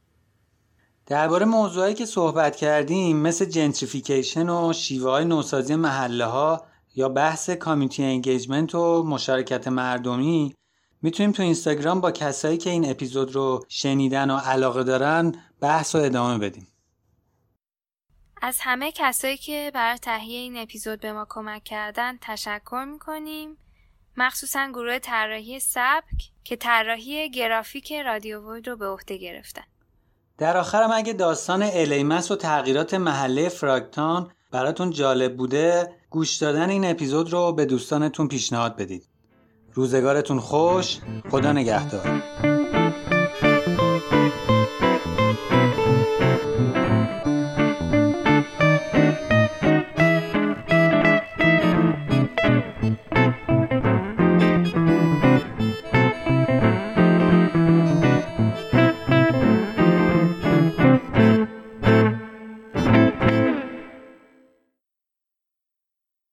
درباره موضوعی که صحبت کردیم مثل جنتریفیکیشن و شیوه های نوسازی محله ها یا بحث کامیونیتی انگیجمنت و مشارکت مردمی می‌تونیم تو اینستاگرام با کسایی که این اپیزود رو شنیدن و علاقه دارن بحث و ادامه بدیم. از همه کسایی که برای تهیه این اپیزود به ما کمک کردن تشکر می‌کنیم. مخصوصا گروه طراحی سبک که طراحی گرافیک رادیو وید رو به عهده گرفتن. در آخرم اگه داستان الیمس و تغییرات محله فراکتان براتون جالب بوده گوش دادن این اپیزود رو به دوستانتون پیشنهاد بدید. روزگارتون خوش خدا نگهدار.